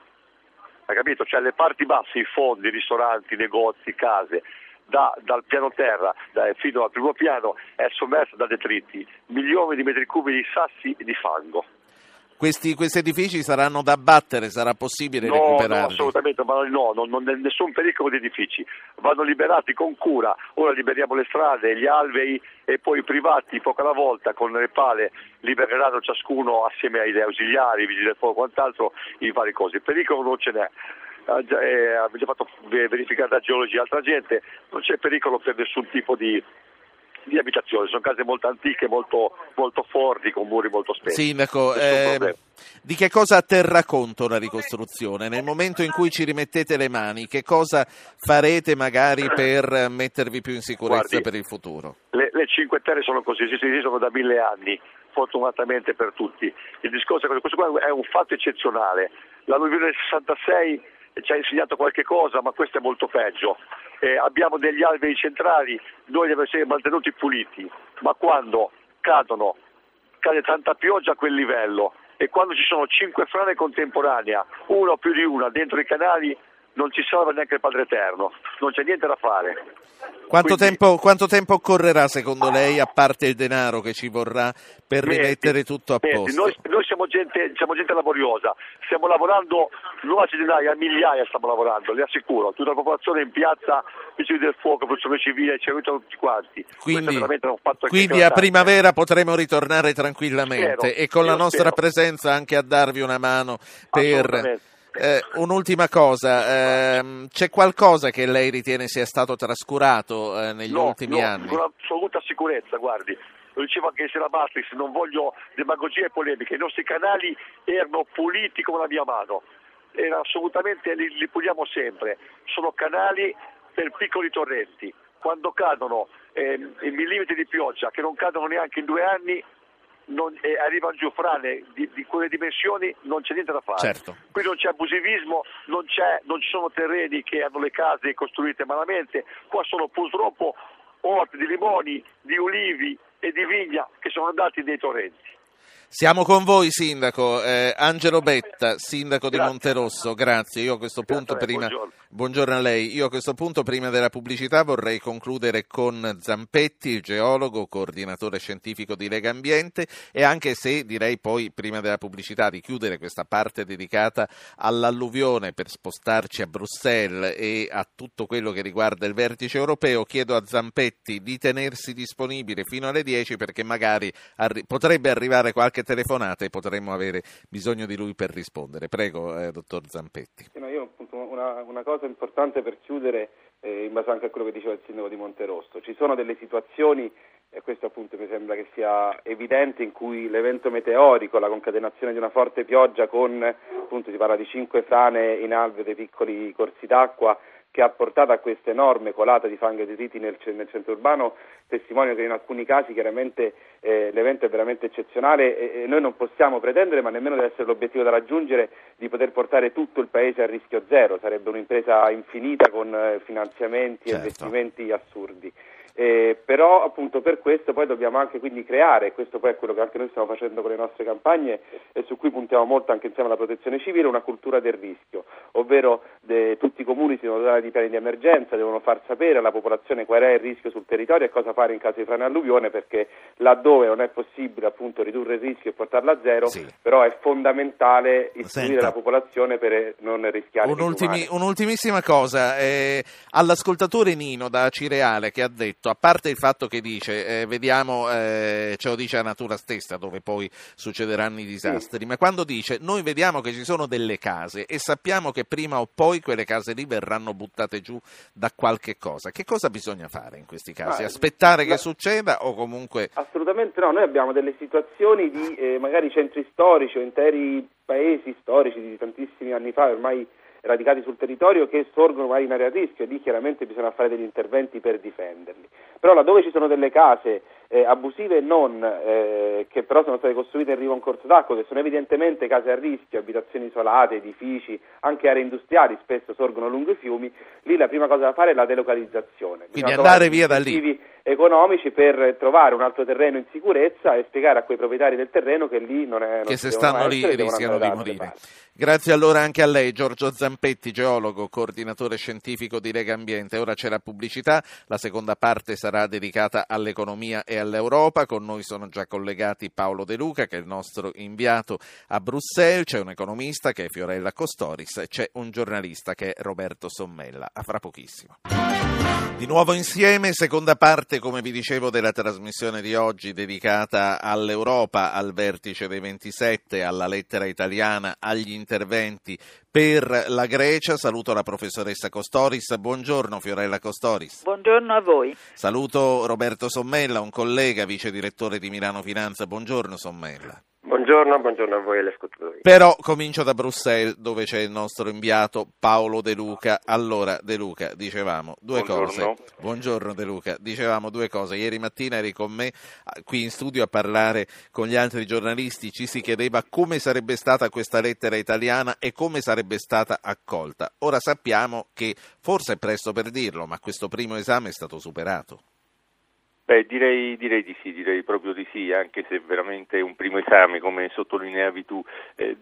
hai capito? Cioè le parti basse, i fondi, i ristoranti, i negozi, case, da, dal piano terra da, fino al primo piano è sommersa da detriti, milioni di metri cubi di sassi e di fango. Questi, questi, edifici saranno da abbattere, sarà possibile no, recuperarli? No, assolutamente, ma no, non, non, nessun pericolo di edifici, vanno liberati con cura, ora liberiamo le strade, gli alvei e poi i privati poco alla volta con le pale libereranno ciascuno assieme ai ausiliari, vigili del fuoco e quant'altro i vari cosi, il pericolo non ce n'è. Eh, abbiamo già fatto verificare da geologi e altra gente, non c'è pericolo per nessun tipo di, di abitazione, sono case molto antiche, molto, molto forti, con muri molto spessi. Sindaco, eh, di che cosa terrà conto la ricostruzione? Nel momento in cui ci rimettete le mani, che cosa farete magari per mettervi più in sicurezza Guardi, per il futuro? Le, le Cinque Terre sono così, esistono da mille anni, fortunatamente per tutti. Il discorso è questo qua è un fatto eccezionale. L'alluvione del 66 ci ha insegnato qualche cosa, ma questo è molto peggio. Eh, abbiamo degli alberi centrali, noi dobbiamo essere mantenuti puliti, ma quando cadono, cade tanta pioggia a quel livello e quando ci sono cinque frane contemporanee, una o più di una dentro i canali, non ci salva neanche il Padre Eterno, non c'è niente da fare. Quanto, Quindi, tempo, quanto tempo occorrerà secondo lei, a parte il denaro che ci vorrà, per Metti, rimettere tutto a metti, posto? Noi, noi siamo, gente, siamo, gente, laboriosa, stiamo lavorando non a centinaia, a migliaia stiamo lavorando, le assicuro, tutta la popolazione in piazza, vigili del fuoco, protezione civile, ci aiutano tutti quanti. Quindi, quindi a primavera potremo ritornare tranquillamente spero, e con la nostra spero. presenza anche a darvi una mano per... Eh, un'ultima cosa, ehm, c'è qualcosa che lei ritiene sia stato trascurato eh, negli no, ultimi no, anni? Con assoluta sicurezza, guardi, lo diceva anche Sera Matrix, non voglio demagogie e polemiche, i nostri canali erano puliti come la mia mano, era assolutamente, li, li puliamo sempre, sono canali per piccoli torrenti, quando cadono eh, i millimetri di pioggia, che non cadono neanche in due anni, non, eh, arrivano giù frane di, di, quelle dimensioni, non c'è niente da fare. Certo. Qui non c'è abusivismo, non, c'è, non ci sono terreni che hanno le case costruite malamente, qua sono purtroppo orti di limoni, di ulivi e di vigna che sono andati nei torrenti. Siamo con voi, Sindaco. Eh, Angelo Betta, Sindaco di Grazie. Monterosso, grazie. Io a questo punto Grazie prima... buongiorno. Buongiorno a lei. Io a questo punto, prima della pubblicità, vorrei concludere con Zampetti, geologo, coordinatore scientifico di Lega Ambiente, e anche se direi poi, prima della pubblicità, di chiudere questa parte dedicata all'alluvione per spostarci a Bruxelles e a tutto quello che riguarda il vertice europeo, chiedo a Zampetti di tenersi disponibile fino alle 10 perché magari arri- potrebbe arrivare qualche telefonata e potremmo avere bisogno di lui per rispondere. Prego, eh, dottor Zampetti. Sì, no, io appunto una, una, cosa importante per chiudere, eh, in base anche a quello che diceva il sindaco di Monterosso, ci sono delle situazioni, e questo appunto mi sembra che sia evidente, in cui l'evento meteorico, la concatenazione di una forte pioggia con, appunto si parla di cinque frane in alve dei piccoli corsi d'acqua, che ha portato a questa enorme colata di fango e detriti nel, nel, centro urbano testimonia che in alcuni casi chiaramente eh, l'evento è veramente eccezionale e, e, noi non possiamo pretendere, ma nemmeno deve essere l'obiettivo da raggiungere, di poter portare tutto il paese a rischio zero, sarebbe un'impresa infinita con eh, finanziamenti e Certo. investimenti assurdi. Eh, però appunto per questo poi dobbiamo anche quindi creare, questo poi è quello che anche noi stiamo facendo con le nostre campagne e su cui puntiamo molto anche insieme alla protezione civile, una cultura del rischio, ovvero de, tutti i comuni si devono dare di piani di emergenza, devono far sapere alla popolazione qual è il rischio sul territorio e cosa fare in caso di frane alluvione perché laddove non è possibile appunto ridurre il rischio e portarlo a zero, Sì. però è fondamentale istruire la popolazione per non rischiare Un'ultimi- un'ultimissima cosa, eh, all'ascoltatore Nino da Cireale che ha detto, a parte il fatto che dice, eh, vediamo, eh, ce lo dice la natura stessa dove poi succederanno i disastri, ma quando dice noi vediamo che ci sono delle case e sappiamo che prima o poi quelle case lì verranno buttate giù da qualche cosa, che cosa bisogna fare in questi casi? Ma- Aspettare la- che succeda o comunque... Assolutamente no, noi abbiamo delle situazioni di eh, magari centri storici o interi paesi storici di tantissimi anni fa, ormai radicati sul territorio, che sorgono magari in area a rischio e lì chiaramente bisogna fare degli interventi per difenderli. Però laddove ci sono delle case eh, abusive non, eh, che però sono state costruite in riva a un corso d'acqua, che sono evidentemente case a rischio, abitazioni isolate, edifici, anche aree industriali spesso sorgono lungo i fiumi, lì la prima cosa da fare è la delocalizzazione. Quindi andare via da lì economici per trovare un altro terreno in sicurezza e spiegare a quei proprietari del terreno che lì non è non che se stanno lì rischiano di morire. Grazie allora anche a lei Giorgio Zampetti, geologo, coordinatore scientifico di Lega Ambiente. Ora c'è la pubblicità, la seconda parte sarà dedicata all'economia e all'Europa. Con noi sono già collegati Paolo De Luca che è il nostro inviato a Bruxelles, c'è un economista che è Fiorella Costoris e c'è un giornalista che è Roberto Sommella. A fra pochissimo. Di nuovo insieme, seconda parte, come vi dicevo, della trasmissione di oggi dedicata all'Europa, al vertice dei 27, alla lettera italiana, agli interventi per la Grecia. Saluto la professoressa Costoris. Buongiorno Fiorella Costoris. Buongiorno a voi. Saluto Roberto Sommella, un collega, vice direttore di Milano Finanza. Buongiorno Sommella. Buongiorno, buongiorno a voi ascoltatori. Però comincio da Bruxelles dove c'è il nostro inviato Paolo De Luca. Allora, De Luca, dicevamo due buongiorno. cose. Buongiorno De Luca, dicevamo due cose. Ieri mattina eri con me qui in studio a parlare con gli altri giornalisti, ci si chiedeva come sarebbe stata questa lettera italiana e come sarebbe stata accolta. Ora sappiamo che forse è presto per dirlo, ma questo primo esame è stato superato. Beh, direi, direi, di sì, direi proprio di sì, anche se veramente è un primo esame, come sottolineavi tu. Eh,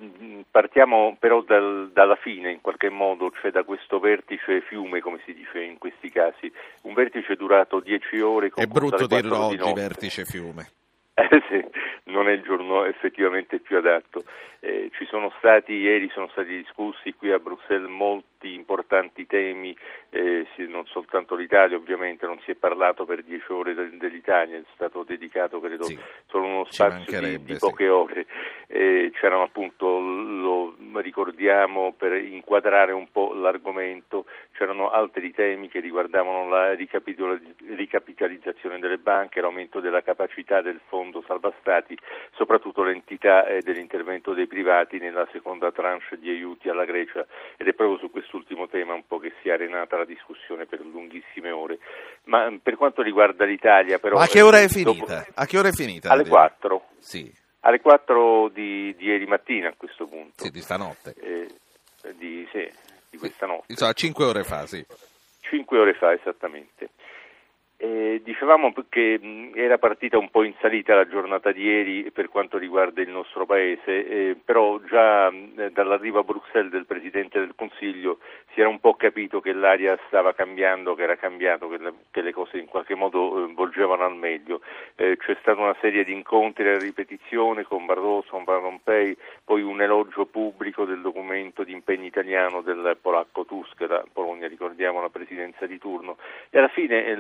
partiamo però dal, dalla fine, in qualche modo, cioè da questo vertice fiume, come si dice in questi casi. Un vertice durato dieci ore. È brutto dirlo oggi, di vertice fiume. Eh sì, non è il giorno effettivamente più adatto. Eh, ci sono stati, ieri sono stati discussi qui a Bruxelles molti importanti temi, eh, non soltanto l'Italia ovviamente, non si è parlato per dieci ore dell'Italia, è stato dedicato credo sì, solo uno spazio di, di, poche sì. ore. Eh, c'erano appunto, lo ricordiamo per inquadrare un po' l'argomento, c'erano altri temi che riguardavano la ricapitalizzazione delle banche, l'aumento della capacità del fondo salva stati, soprattutto l'entità eh, dell'intervento dei privati nella seconda tranche di aiuti alla Grecia ed è proprio su quest'ultimo tema un po' che si è arenata la discussione per lunghissime ore. Ma mm, per quanto riguarda l'Italia però... Ma a che ora è finita? Dopo... A che ora è finita? Alle 4. Sì. Alle 4 di, di, ieri mattina a questo punto. Sì, di stanotte. Eh, di, sì, di questa notte. Insomma, 5 ore fa, sì. 5 ore fa, esattamente. Eh, dicevamo che era partita un po' in salita la giornata di ieri per quanto riguarda il nostro Paese, eh, però già mh, dall'arrivo a Bruxelles del Presidente del Consiglio si era un po' capito che l'aria stava cambiando, che era cambiato, che le, che le cose in qualche modo eh, volgevano al meglio. Eh, c'è stata una serie di incontri a ripetizione con Barroso, con Van Rompuy, poi un elogio pubblico del documento di impegno italiano del polacco Tusk, la Polonia ricordiamo la presidenza di turno, e alla fine eh,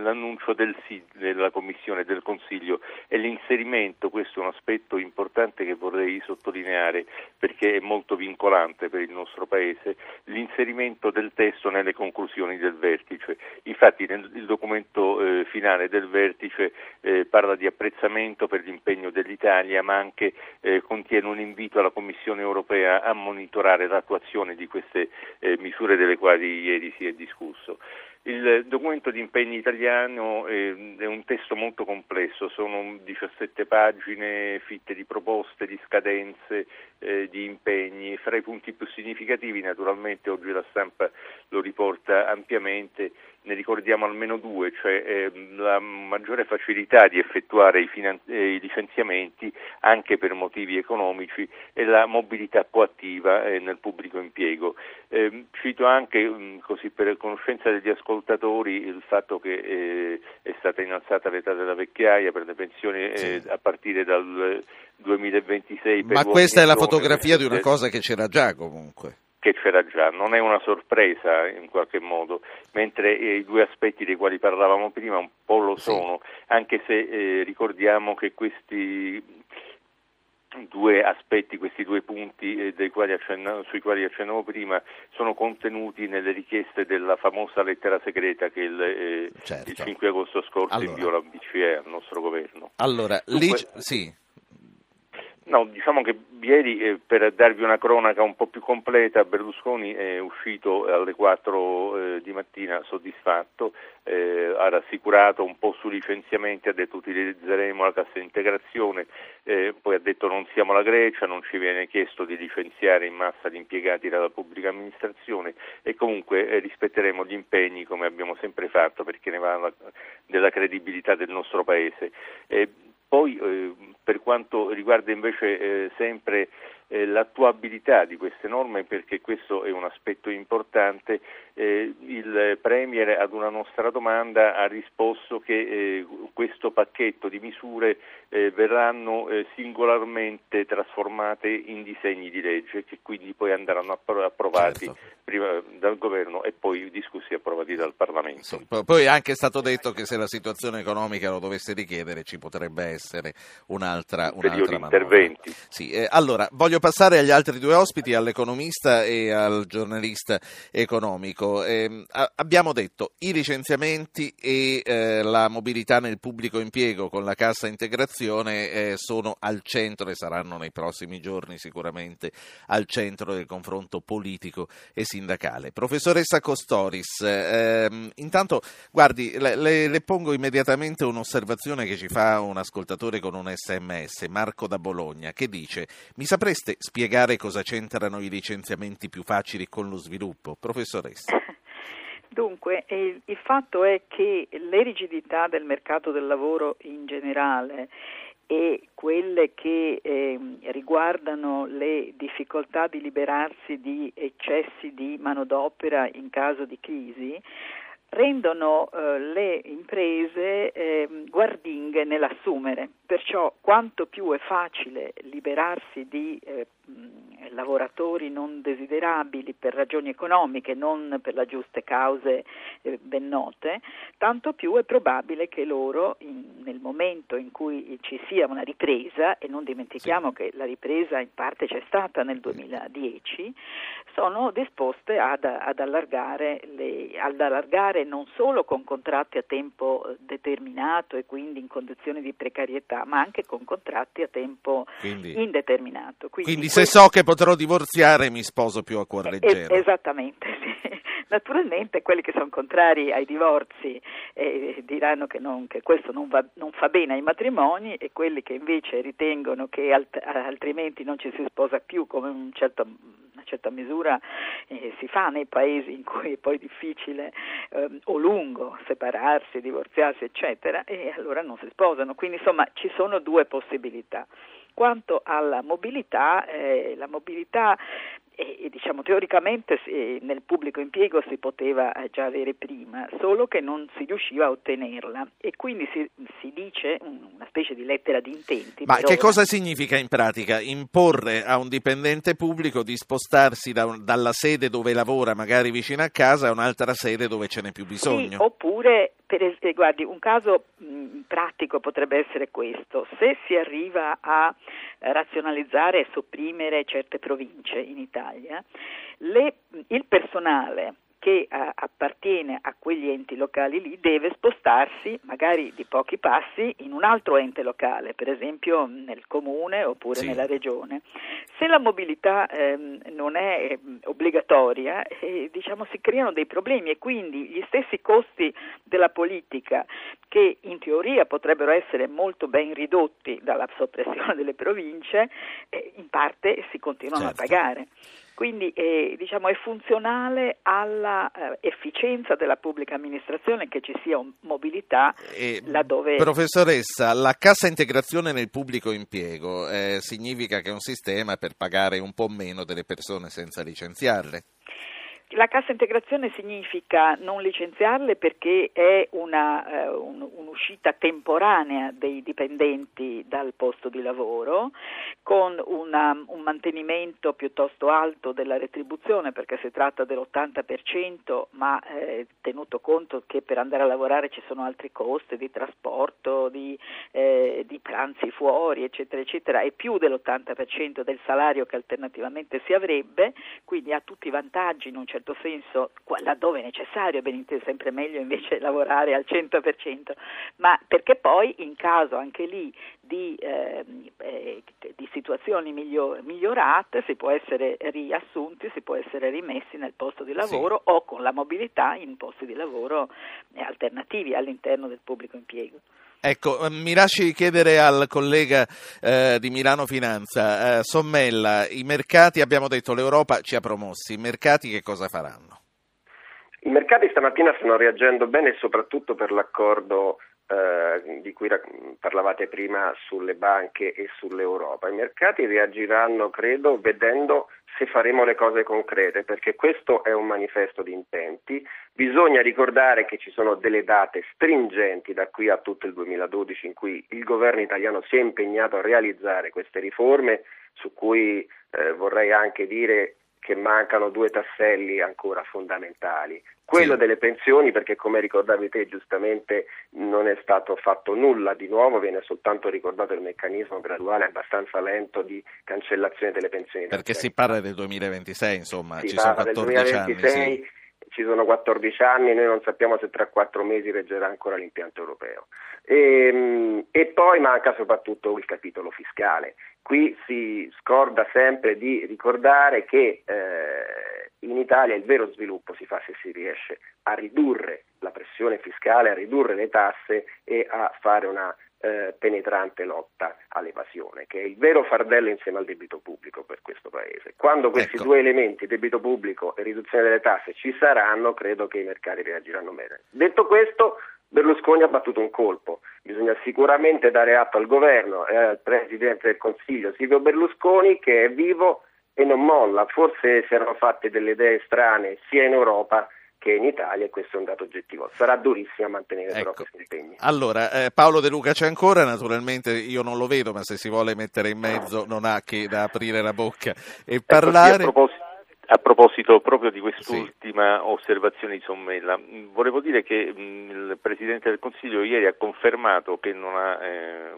l'annuncio del, della Commissione del Consiglio è l'inserimento, questo è un aspetto importante che vorrei sottolineare perché è molto vincolante per il nostro Paese, l'inserimento del testo nelle conclusioni del vertice. Infatti nel, il documento eh, finale del vertice eh, parla di apprezzamento per l'impegno dell'Italia ma anche eh, contiene un invito alla Commissione europea a monitorare l'attuazione di queste eh, misure delle quali ieri si è discusso. Il documento di impegni italiano è un testo molto complesso, sono 17 pagine fitte di proposte, di scadenze, eh, di impegni. Fra i punti più significativi, naturalmente oggi la stampa lo riporta ampiamente, ne ricordiamo almeno due, cioè eh, la maggiore facilità di effettuare i, finan- eh, i, licenziamenti anche per motivi economici e la mobilità coattiva eh, nel pubblico impiego. Ehm, cito anche, mh, così per conoscenza degli ascoltatori, il fatto che eh, è stata innalzata l'età della vecchiaia per le pensioni eh, sì. a partire dal 2026. Ma questa è la fotografia di una cosa che c'era già comunque che c'era già, non è una sorpresa in qualche modo, mentre i due aspetti dei quali parlavamo prima un po' lo sono, anche se eh, ricordiamo che questi due aspetti, questi due punti eh, quali sui quali accennavo prima, sono contenuti nelle richieste della famosa lettera segreta che il, eh, certo. il 5 agosto scorso allora. inviò la BCE al nostro governo. Allora, Dunque, lì, sì. No, diciamo che ieri, eh, per darvi una cronaca un po' più completa, Berlusconi è uscito alle 4 eh, di mattina soddisfatto, eh, ha rassicurato un po' sui licenziamenti, ha detto utilizzeremo la cassa integrazione, eh, poi ha detto non siamo la Grecia, non ci viene chiesto di licenziare in massa gli impiegati dalla pubblica amministrazione e comunque eh, rispetteremo gli impegni come abbiamo sempre fatto perché ne va della credibilità del nostro Paese. Poi eh, per quanto riguarda invece eh, sempre eh, l'attuabilità di queste norme, perché questo è un aspetto importante, eh, il Premier ad una nostra domanda ha risposto che eh, questo pacchetto di misure eh, verranno eh, singolarmente trasformate in disegni di legge che quindi poi andranno approvati certo. prima dal governo e poi discussi e approvati dal Parlamento. Sì, poi è anche stato detto che se la situazione economica lo dovesse richiedere ci potrebbe essere un'altra, un'altra interventi. Sì, allora voglio passare agli altri due ospiti, all'economista e al giornalista economico. Eh, abbiamo detto i licenziamenti e eh, la mobilità nel pubblico impiego con la cassa integrazione eh, sono al centro e saranno nei prossimi giorni sicuramente al centro del confronto politico e sindacale. Professoressa Costoris, ehm, intanto guardi, le, le, le, pongo immediatamente un'osservazione che ci fa un ascoltatore con un sms, Marco da Bologna, che dice mi sapreste spiegare cosa c'entrano i licenziamenti più facili con lo sviluppo? Professoressa. *laughs* Dunque, il, il fatto è che le rigidità del mercato del lavoro in generale e quelle che eh, riguardano le difficoltà di liberarsi di eccessi di manodopera in caso di crisi rendono eh, le imprese eh, guardinghe nell'assumere, perciò quanto più è facile liberarsi di eh, lavoratori non desiderabili per ragioni economiche, non per le giuste cause eh, ben note, tanto più è probabile che loro in, nel momento in cui ci sia una ripresa, e non dimentichiamo sì. che la ripresa in parte c'è stata nel 2010, sono disposte ad, ad, allargare, le, ad allargare non solo con contratti a tempo eh, determinato e quindi in condizioni di precarietà, ma anche con contratti a tempo quindi, indeterminato. Quindi, quindi se so che potrò divorziare mi sposo più a cuor leggero. Es- esattamente, *laughs* sì. Naturalmente quelli che sono contrari ai divorzi eh, diranno che, non, che questo non, va, non, fa bene ai matrimoni e quelli che invece ritengono che alt- altrimenti non ci si sposa più come un certo una certa misura eh, si fa nei paesi in cui è poi difficile eh, o lungo separarsi, divorziarsi, eccetera, e allora non si sposano. Quindi insomma ci sono due possibilità. Quanto alla mobilità, eh, la mobilità e, diciamo, teoricamente nel pubblico impiego si poteva eh, già avere prima, solo che non si riusciva a ottenerla e quindi si, si dice una specie di lettera di intenti. Ma che cosa significa in pratica imporre a un dipendente pubblico di spostarsi da, dalla sede dove lavora, magari vicino a casa, a un'altra sede dove ce n'è più bisogno? Sì, oppure per, eh, guardi, un caso mh, pratico potrebbe essere questo, se si arriva a razionalizzare e sopprimere certe province in Italia, le, il personale che eh, appartiene a quegli enti locali lì deve spostarsi magari di pochi passi in un altro ente locale, per esempio nel comune oppure sì. nella regione. Se la mobilità ehm, non è ehm, obbligatoria, eh, diciamo, si creano dei problemi e quindi gli stessi costi della politica che in teoria potrebbero essere molto ben ridotti dalla soppressione *laughs* delle province, eh, in parte si continuano certo. a pagare. Quindi eh, diciamo, è funzionale all'efficienza eh, della pubblica amministrazione che ci sia mobilità e, laddove... Professoressa, la cassa integrazione nel pubblico impiego eh, significa che è un sistema per pagare un po' meno delle persone senza licenziarle? La cassa integrazione significa non licenziarle perché è una, eh, un, un'uscita temporanea dei dipendenti dal posto di lavoro con una, un mantenimento piuttosto alto della retribuzione perché si tratta dell'80% ma eh, tenuto conto che per andare a lavorare ci sono altri costi di trasporto, di, eh, di pranzi fuori eccetera eccetera è più dell'80% del salario che alternativamente si avrebbe quindi ha tutti i vantaggi in un certo certo senso, laddove è necessario, ben inteso, sempre meglio invece *laughs* lavorare al 100%, ma perché poi in caso anche lì di, eh, eh, di situazioni miglior- migliorate si può essere riassunti, si può essere rimessi nel posto di lavoro sì. o con la mobilità in posti di lavoro alternativi all'interno del pubblico impiego. Ecco, mi lasci chiedere al collega eh, di Milano Finanza, eh, Sommella, i mercati, abbiamo detto l'Europa ci ha promossi, i mercati che cosa faranno? I mercati stamattina stanno reagendo bene soprattutto per l'accordo eh, di cui parlavate prima sulle banche e sull'Europa. I mercati reagiranno, credo, vedendo se faremo le cose concrete, perché questo è un manifesto di intenti. Bisogna ricordare che ci sono delle date stringenti da qui a tutto il 2012 in cui il governo italiano si è impegnato a realizzare queste riforme, su cui eh, vorrei anche dire che mancano due tasselli ancora fondamentali. Quello delle pensioni, perché come ricordavi te giustamente non è stato fatto nulla di nuovo, viene soltanto ricordato il meccanismo graduale abbastanza lento di cancellazione delle pensioni. Perché si parla del 2026, insomma, si ci sono 14 2026, anni. Sì. Ci sono 14 anni, noi non sappiamo se tra 4 mesi reggerà ancora l'impianto europeo. E, ehm, e poi manca soprattutto il capitolo fiscale. Qui si scorda sempre di ricordare che eh, in Italia il vero sviluppo si fa se si riesce a ridurre la pressione fiscale, a ridurre le tasse e a fare una eh, penetrante lotta all'evasione, che è il vero fardello insieme al debito pubblico per questo Paese. Quando questi ecco. due elementi, debito pubblico e riduzione delle tasse, ci saranno, credo che i mercati reagiranno bene. Detto questo, Berlusconi ha battuto un colpo. Bisogna sicuramente dare atto al governo e al Presidente del Consiglio Silvio Berlusconi che è vivo e non molla. Forse si erano fatte delle idee strane sia in Europa che in Italia e questo è un dato oggettivo. Sarà durissimo mantenere ecco. però questi impegni. Allora, eh, Paolo De Luca c'è ancora, naturalmente io non lo vedo, ma se si vuole mettere in mezzo non ha che da aprire la bocca e ecco, parlare. Sì, a proposito a proposito proprio di quest'ultima sì. osservazione di Sommella, volevo dire che mh, il Presidente del Consiglio ieri ha confermato che non ha eh,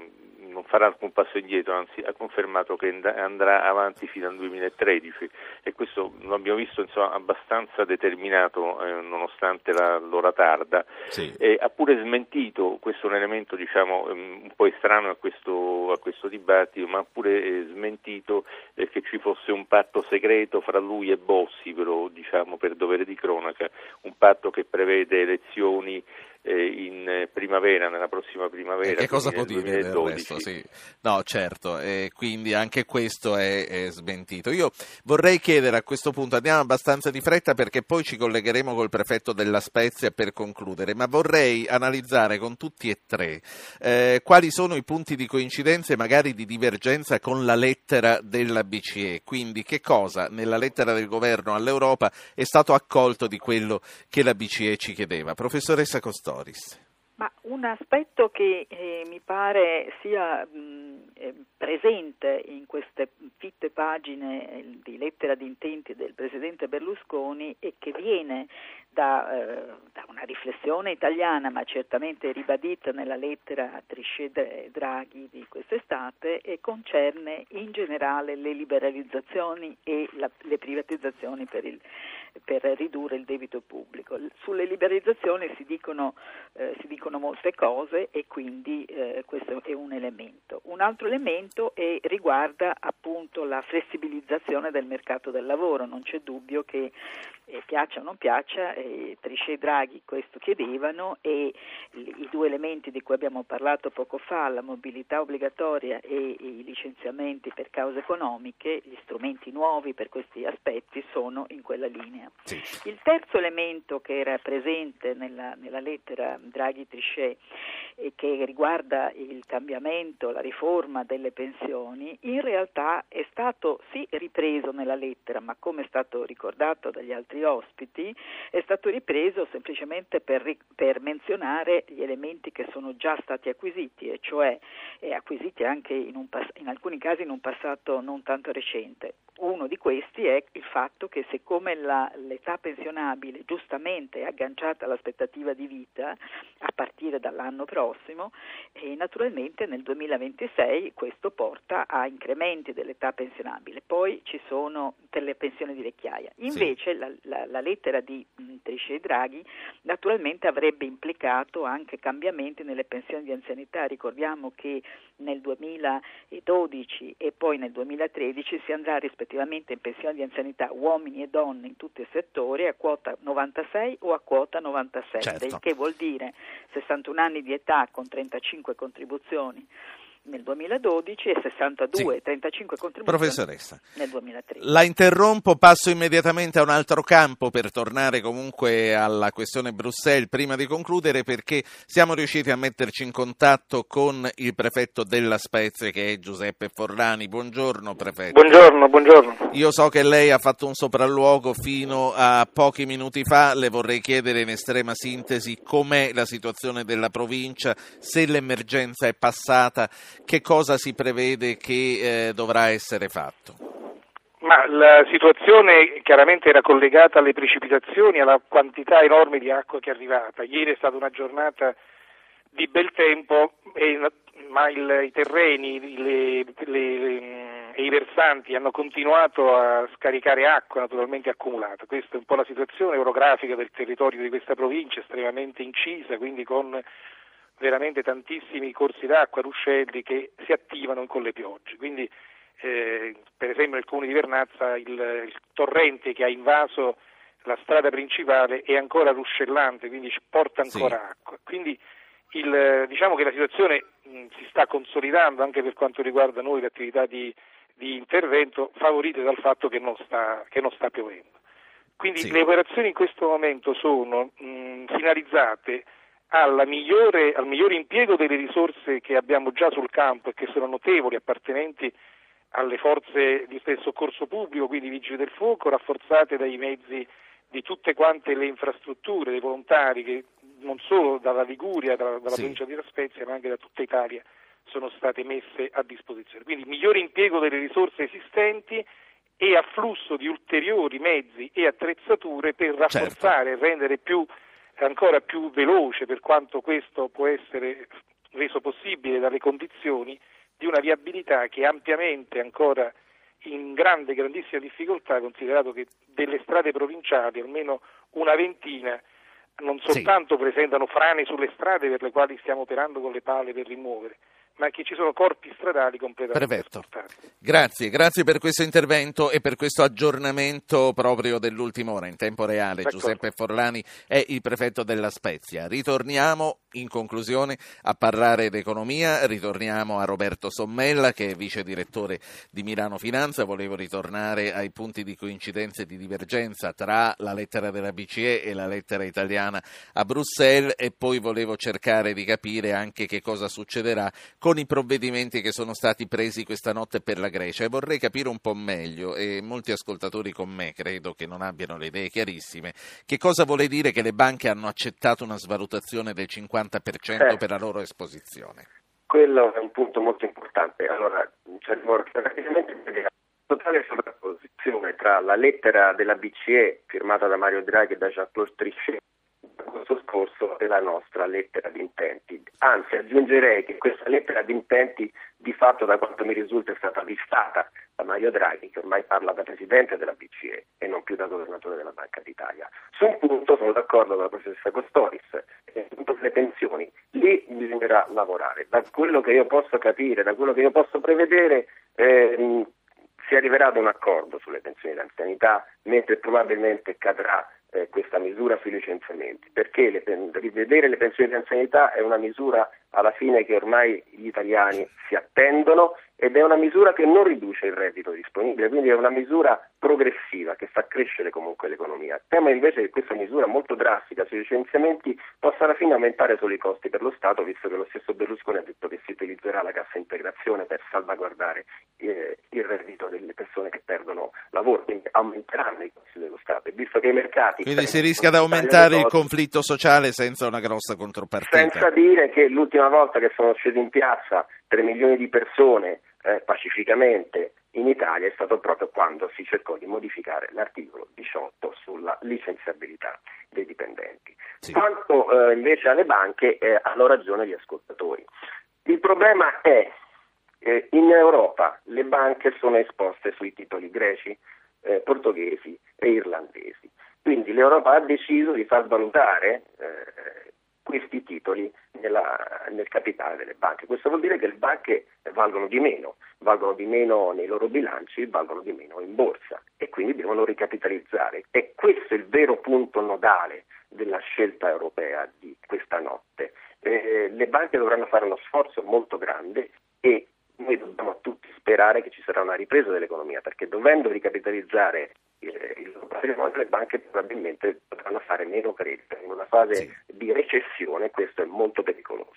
non farà alcun passo indietro, anzi ha confermato che andrà avanti fino al 2013 e questo lo abbiamo visto insomma, abbastanza determinato eh, nonostante la, l'ora tarda. Sì. E ha pure smentito, questo è un elemento diciamo, ehm, un po' estraneo a questo, a questo dibattito, ma ha pure eh, smentito eh, che ci fosse un patto segreto fra lui e Bossi, però, diciamo, per dovere di cronaca, un patto che prevede elezioni eh, in primavera, nella prossima primavera. E che cosa può dire del resto? Sì. No, certo, e quindi anche questo è, è, smentito. Io vorrei chiedere a questo punto, andiamo abbastanza di fretta perché poi ci collegheremo col prefetto della Spezia per concludere, ma vorrei analizzare con tutti e tre eh, quali sono i punti di coincidenza e magari di divergenza con la lettera della BCE. Quindi che cosa nella lettera del governo all'Europa è stato accolto di quello che la BCE ci chiedeva. Professoressa Costò. Doris. Ma un aspetto che eh, mi pare sia mh, eh, presente in queste fitte pagine eh, di lettera di intenti del Presidente Berlusconi e che viene da, eh, da, una riflessione italiana, ma certamente ribadita nella lettera a Trichet Draghi di quest'estate, e concerne in generale le liberalizzazioni e la, le privatizzazioni per il per ridurre il debito pubblico. Sulle liberalizzazioni si dicono, eh, si dicono molte cose e quindi eh, questo è un elemento. Un altro elemento è, riguarda appunto la flessibilizzazione del mercato del lavoro, non c'è dubbio che eh, piaccia o non piaccia, eh, Trichet e Draghi questo chiedevano e i due elementi di cui abbiamo parlato poco fa, la mobilità obbligatoria e i licenziamenti per cause economiche, gli strumenti nuovi per questi aspetti sono in quella linea. Sì. Il terzo elemento che era presente nella, nella lettera Draghi-Trichet e che riguarda il cambiamento, la riforma delle pensioni, in realtà è stato sì ripreso nella lettera, ma come è stato ricordato dagli altri ospiti, è stato ripreso semplicemente per, per menzionare gli elementi che sono già stati acquisiti, e cioè eh, acquisiti anche in, un, in alcuni casi in un passato non tanto recente. Uno di questi è il fatto che siccome la, l'età pensionabile giustamente è agganciata all'aspettativa di vita a partire dall'anno prossimo e naturalmente nel 2026 questo porta a incrementi dell'età pensionabile. Poi ci sono per le pensioni di vecchiaia. Invece sì. la, la, la, lettera di Trichet Draghi naturalmente avrebbe implicato anche cambiamenti nelle pensioni di anzianità. Ricordiamo che nel 2012 e poi nel 2013 si andrà rispettivamente in pensione di anzianità uomini e donne in tutti settori a quota 96 o a quota 97, certo. il che vuol dire 61 anni di età con 35 contribuzioni nel 2012 e 62 sì. 35 contribuzioni Professoressa, nel 2013. La interrompo, passo immediatamente a un altro campo per tornare comunque alla questione Bruxelles prima di concludere perché siamo riusciti a metterci in contatto con il prefetto della Spezia che è Giuseppe Forlani. Buongiorno prefetto. Buongiorno, buongiorno. Io so che lei ha fatto un sopralluogo fino a pochi minuti fa, le vorrei chiedere in estrema sintesi com'è la situazione della provincia, se l'emergenza è passata che cosa si prevede che eh, dovrà essere fatto? Ma la situazione chiaramente era collegata alle precipitazioni, alla quantità enorme di acqua che è arrivata. Ieri è stata una giornata di bel tempo, e, ma il, i terreni le, e i versanti hanno continuato a scaricare acqua naturalmente accumulata. Questa è un po' la situazione orografica del territorio di questa provincia, estremamente incisa, quindi con veramente tantissimi corsi d'acqua, ruscelli che si attivano con le piogge. Quindi, eh, per esempio nel comune di Vernazza il, il, torrente che ha invaso la strada principale è ancora ruscellante, quindi ci porta ancora sì. acqua. Quindi il, diciamo che la situazione mh, si sta consolidando anche per quanto riguarda noi le attività di, di intervento, favorite dal fatto che non sta, che non sta piovendo. Quindi sì. le operazioni in questo momento sono mh, finalizzate migliore, al migliore impiego delle risorse che abbiamo già sul campo e che sono notevoli, appartenenti alle forze di soccorso pubblico, quindi vigili del fuoco, rafforzate dai mezzi di tutte quante le infrastrutture, dei volontari che non solo dalla Liguria, dalla, dalla sì. provincia di La Spezia, ma anche da tutta Italia sono state messe a disposizione. Quindi migliore impiego delle risorse esistenti e afflusso di ulteriori mezzi e attrezzature per certo. rafforzare certo. e rendere più ancora più veloce per quanto questo può essere reso possibile dalle condizioni di una viabilità che è ampiamente ancora in grande, grandissima difficoltà, considerato che delle strade provinciali, almeno una ventina, non soltanto sì. presentano frane sulle strade per le quali stiamo operando con le pale per rimuovere, ma che ci sono corpi stradali completamente Perfetto. Grazie, grazie per questo intervento e per questo aggiornamento proprio dell'ultima ora in tempo reale. D'accordo. Giuseppe Forlani è il prefetto della Spezia. Ritorniamo in conclusione a parlare d'economia, ritorniamo a Roberto Sommella che è vice direttore di Milano Finanza. Volevo ritornare ai punti di coincidenza e di divergenza tra la lettera della BCE e la lettera italiana a Bruxelles e poi volevo cercare di capire anche che cosa succederà con i provvedimenti che sono stati presi questa notte per la Grecia e vorrei capire un po' meglio, e molti ascoltatori con me credo che non abbiano le idee chiarissime, che cosa vuole dire che le banche hanno accettato una svalutazione del 50% eh, per la loro esposizione? Quello è un punto molto importante. Allora, cioè, rapidamente la totale sovrapposizione tra la lettera della BCE firmata da Mario Draghi e da Jean-Claude Trichet scorso scorso e la nostra lettera di intenti. Anzi, aggiungerei che questa lettera di intenti di fatto, da quanto mi risulta, è stata vistata da Mario Draghi, che ormai parla da Presidente della BCE e non più da Governatore della Banca d'Italia. Su un punto sono d'accordo con la professoressa Costoris, delle pensioni. Lì bisognerà lavorare. Da quello che io posso capire, da quello che io posso prevedere, ehm, si arriverà ad un accordo sulle pensioni d'anzianità, mentre probabilmente cadrà eh, questa misura sui licenziamenti, perché le, rivedere le pensioni di anzianità è una misura alla fine che ormai gli italiani si attendono ed è una misura che non riduce il reddito disponibile, quindi è una misura progressiva che fa crescere comunque l'economia. Temo invece che questa misura molto drastica sui licenziamenti possa alla fine aumentare solo i costi per lo Stato, visto che lo stesso Berlusconi ha detto che si utilizzerà la cassa integrazione per salvaguardare eh, il reddito delle persone che perdono lavoro, quindi aumenteranno i costi dello Stato. E visto che i mercati... Quindi si rischia di aumentare il conflitto sociale senza una grossa contropartita. Senza dire che l'ultima volta che sono scesi in piazza 3 milioni di persone eh, pacificamente in Italia è stato proprio quando si cercò di modificare l'articolo 18 sulla licenziabilità dei dipendenti. Sì. Quanto eh, invece alle banche eh, hanno ragione gli ascoltatori. Il problema è che in Europa le banche sono esposte sui titoli greci, eh, portoghesi e irlandesi. Quindi l'Europa ha deciso di far valutare eh, questi titoli nella, nel capitale delle banche. Questo vuol dire che le banche valgono di meno, valgono di meno nei loro bilanci, valgono di meno in borsa e quindi devono ricapitalizzare. E questo è il vero punto nodale della scelta europea di questa notte. Eh, le banche dovranno fare uno sforzo molto grande e noi dobbiamo tutti sperare che ci sarà una ripresa dell'economia perché dovendo ricapitalizzare il loro patrimonio le banche probabilmente potranno fare meno credito. In una fase sì. di recessione questo è molto pericoloso.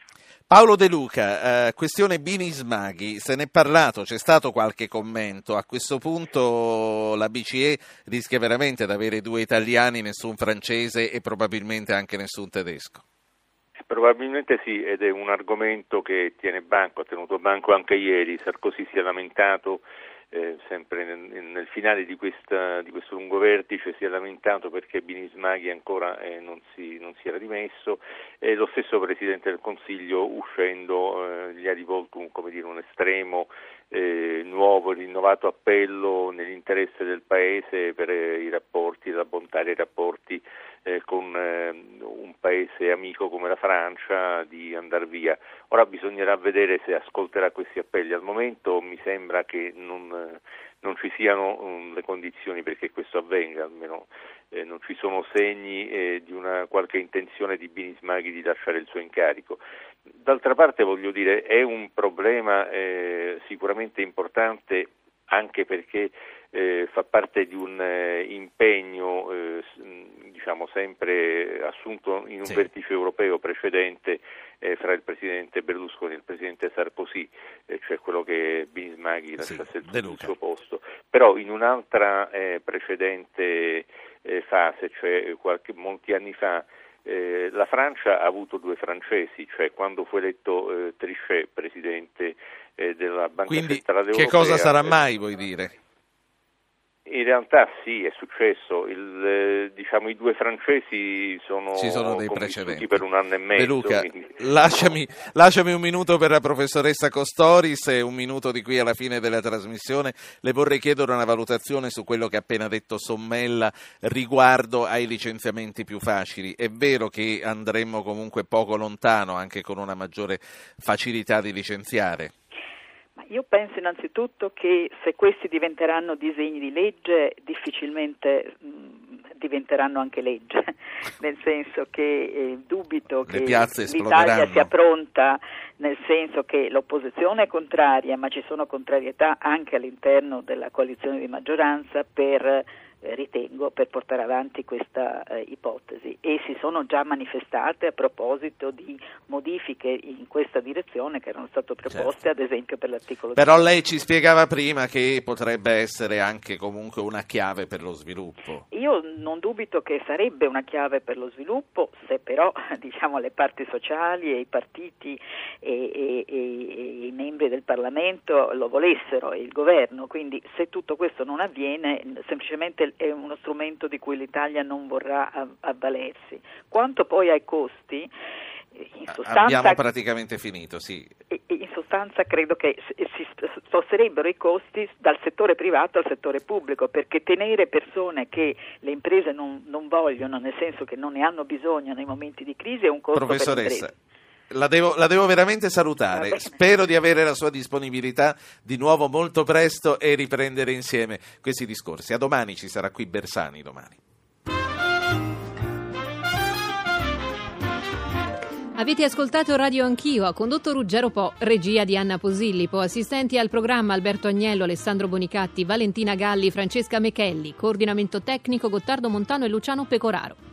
Paolo De Luca, eh, questione Bini Smaghi, se ne è parlato, c'è stato qualche commento, a questo punto la BCE rischia veramente di avere due italiani, nessun francese e probabilmente anche nessun tedesco. Probabilmente sì, ed è un argomento che tiene banco, ha tenuto banco anche ieri, Sarkozy si è lamentato eh, sempre nel, nel, finale di, questa, di, questo lungo vertice si è lamentato perché Binismaghi ancora eh, non, si, non, si, era dimesso. E lo stesso Presidente del Consiglio uscendo eh, gli ha rivolto un, dire, un estremo eh, nuovo, rinnovato appello nell'interesse del Paese per eh, i rapporti, la bontà dei rapporti eh, con eh, un paese amico come la Francia di andare via. Ora bisognerà vedere se ascolterà questi appelli. Al momento mi sembra che non, eh, non ci siano um, le condizioni perché questo avvenga, almeno eh, non ci sono segni eh, di una qualche intenzione di Binismaghi di lasciare il suo incarico. D'altra parte voglio dire è un problema eh, sicuramente importante anche perché fa parte di un impegno diciamo sempre assunto in un sì. vertice europeo precedente eh, fra il presidente Berlusconi e il presidente Sarkozy, eh, cioè quello che Binismaghi lasciasse sì, il, suo posto. Però in un'altra eh, precedente fase, cioè qualche, molti anni fa, la Francia ha avuto due francesi, cioè quando fu eletto Trichet presidente della Banca Quindi, Centrale Europea. Che cosa sarà mai, vuoi dire? In realtà sì, è successo. Il, eh, diciamo, I due francesi sono, Ci sono dei precedenti per un anno e mezzo. Luca, lasciami, lasciami, un minuto per la professoressa Costoris e un minuto di qui alla fine della trasmissione. Le vorrei chiedere una valutazione su quello che ha appena detto Sommella riguardo ai licenziamenti più facili. È vero che andremmo comunque poco lontano anche con una maggiore facilità di licenziare? Io penso innanzitutto che se questi diventeranno disegni di legge difficilmente mh, diventeranno anche legge, *laughs* nel senso che eh, dubito che l'Italia sia pronta, nel senso che l'opposizione è contraria, ma ci sono contrarietà anche all'interno della coalizione di maggioranza per ritengo, per portare avanti questa eh, ipotesi e si sono già manifestate a proposito di modifiche in questa direzione che erano state proposte certo. ad esempio per l'articolo Però 10. lei ci spiegava prima che potrebbe essere anche comunque una chiave per lo sviluppo. Io non dubito che sarebbe una chiave per lo sviluppo se però *laughs* diciamo, le parti sociali e i partiti e, e, e, e i membri del Parlamento lo volessero e il governo, quindi se tutto questo non avviene semplicemente è uno strumento di cui l'Italia non vorrà avvalersi. Quanto poi ai costi, in sostanza, abbiamo praticamente finito, sì. In sostanza credo che si sposterebbero i costi dal settore privato al settore pubblico, perché tenere persone che le imprese non, non vogliono, nel senso che non ne hanno bisogno nei momenti di crisi, è un costo Professoressa, per la devo, la devo, veramente salutare. Spero di avere la sua disponibilità di nuovo molto presto e riprendere insieme questi discorsi. A domani ci sarà qui Bersani domani. Avete ascoltato Radio Anch'io, ha condotto Ruggero Po, regia di Anna Posillipo, assistenti al programma Alberto Agnello, Alessandro Bonicatti, Valentina Galli, Francesca Mechelli, coordinamento tecnico Gottardo Montano e Luciano Pecoraro.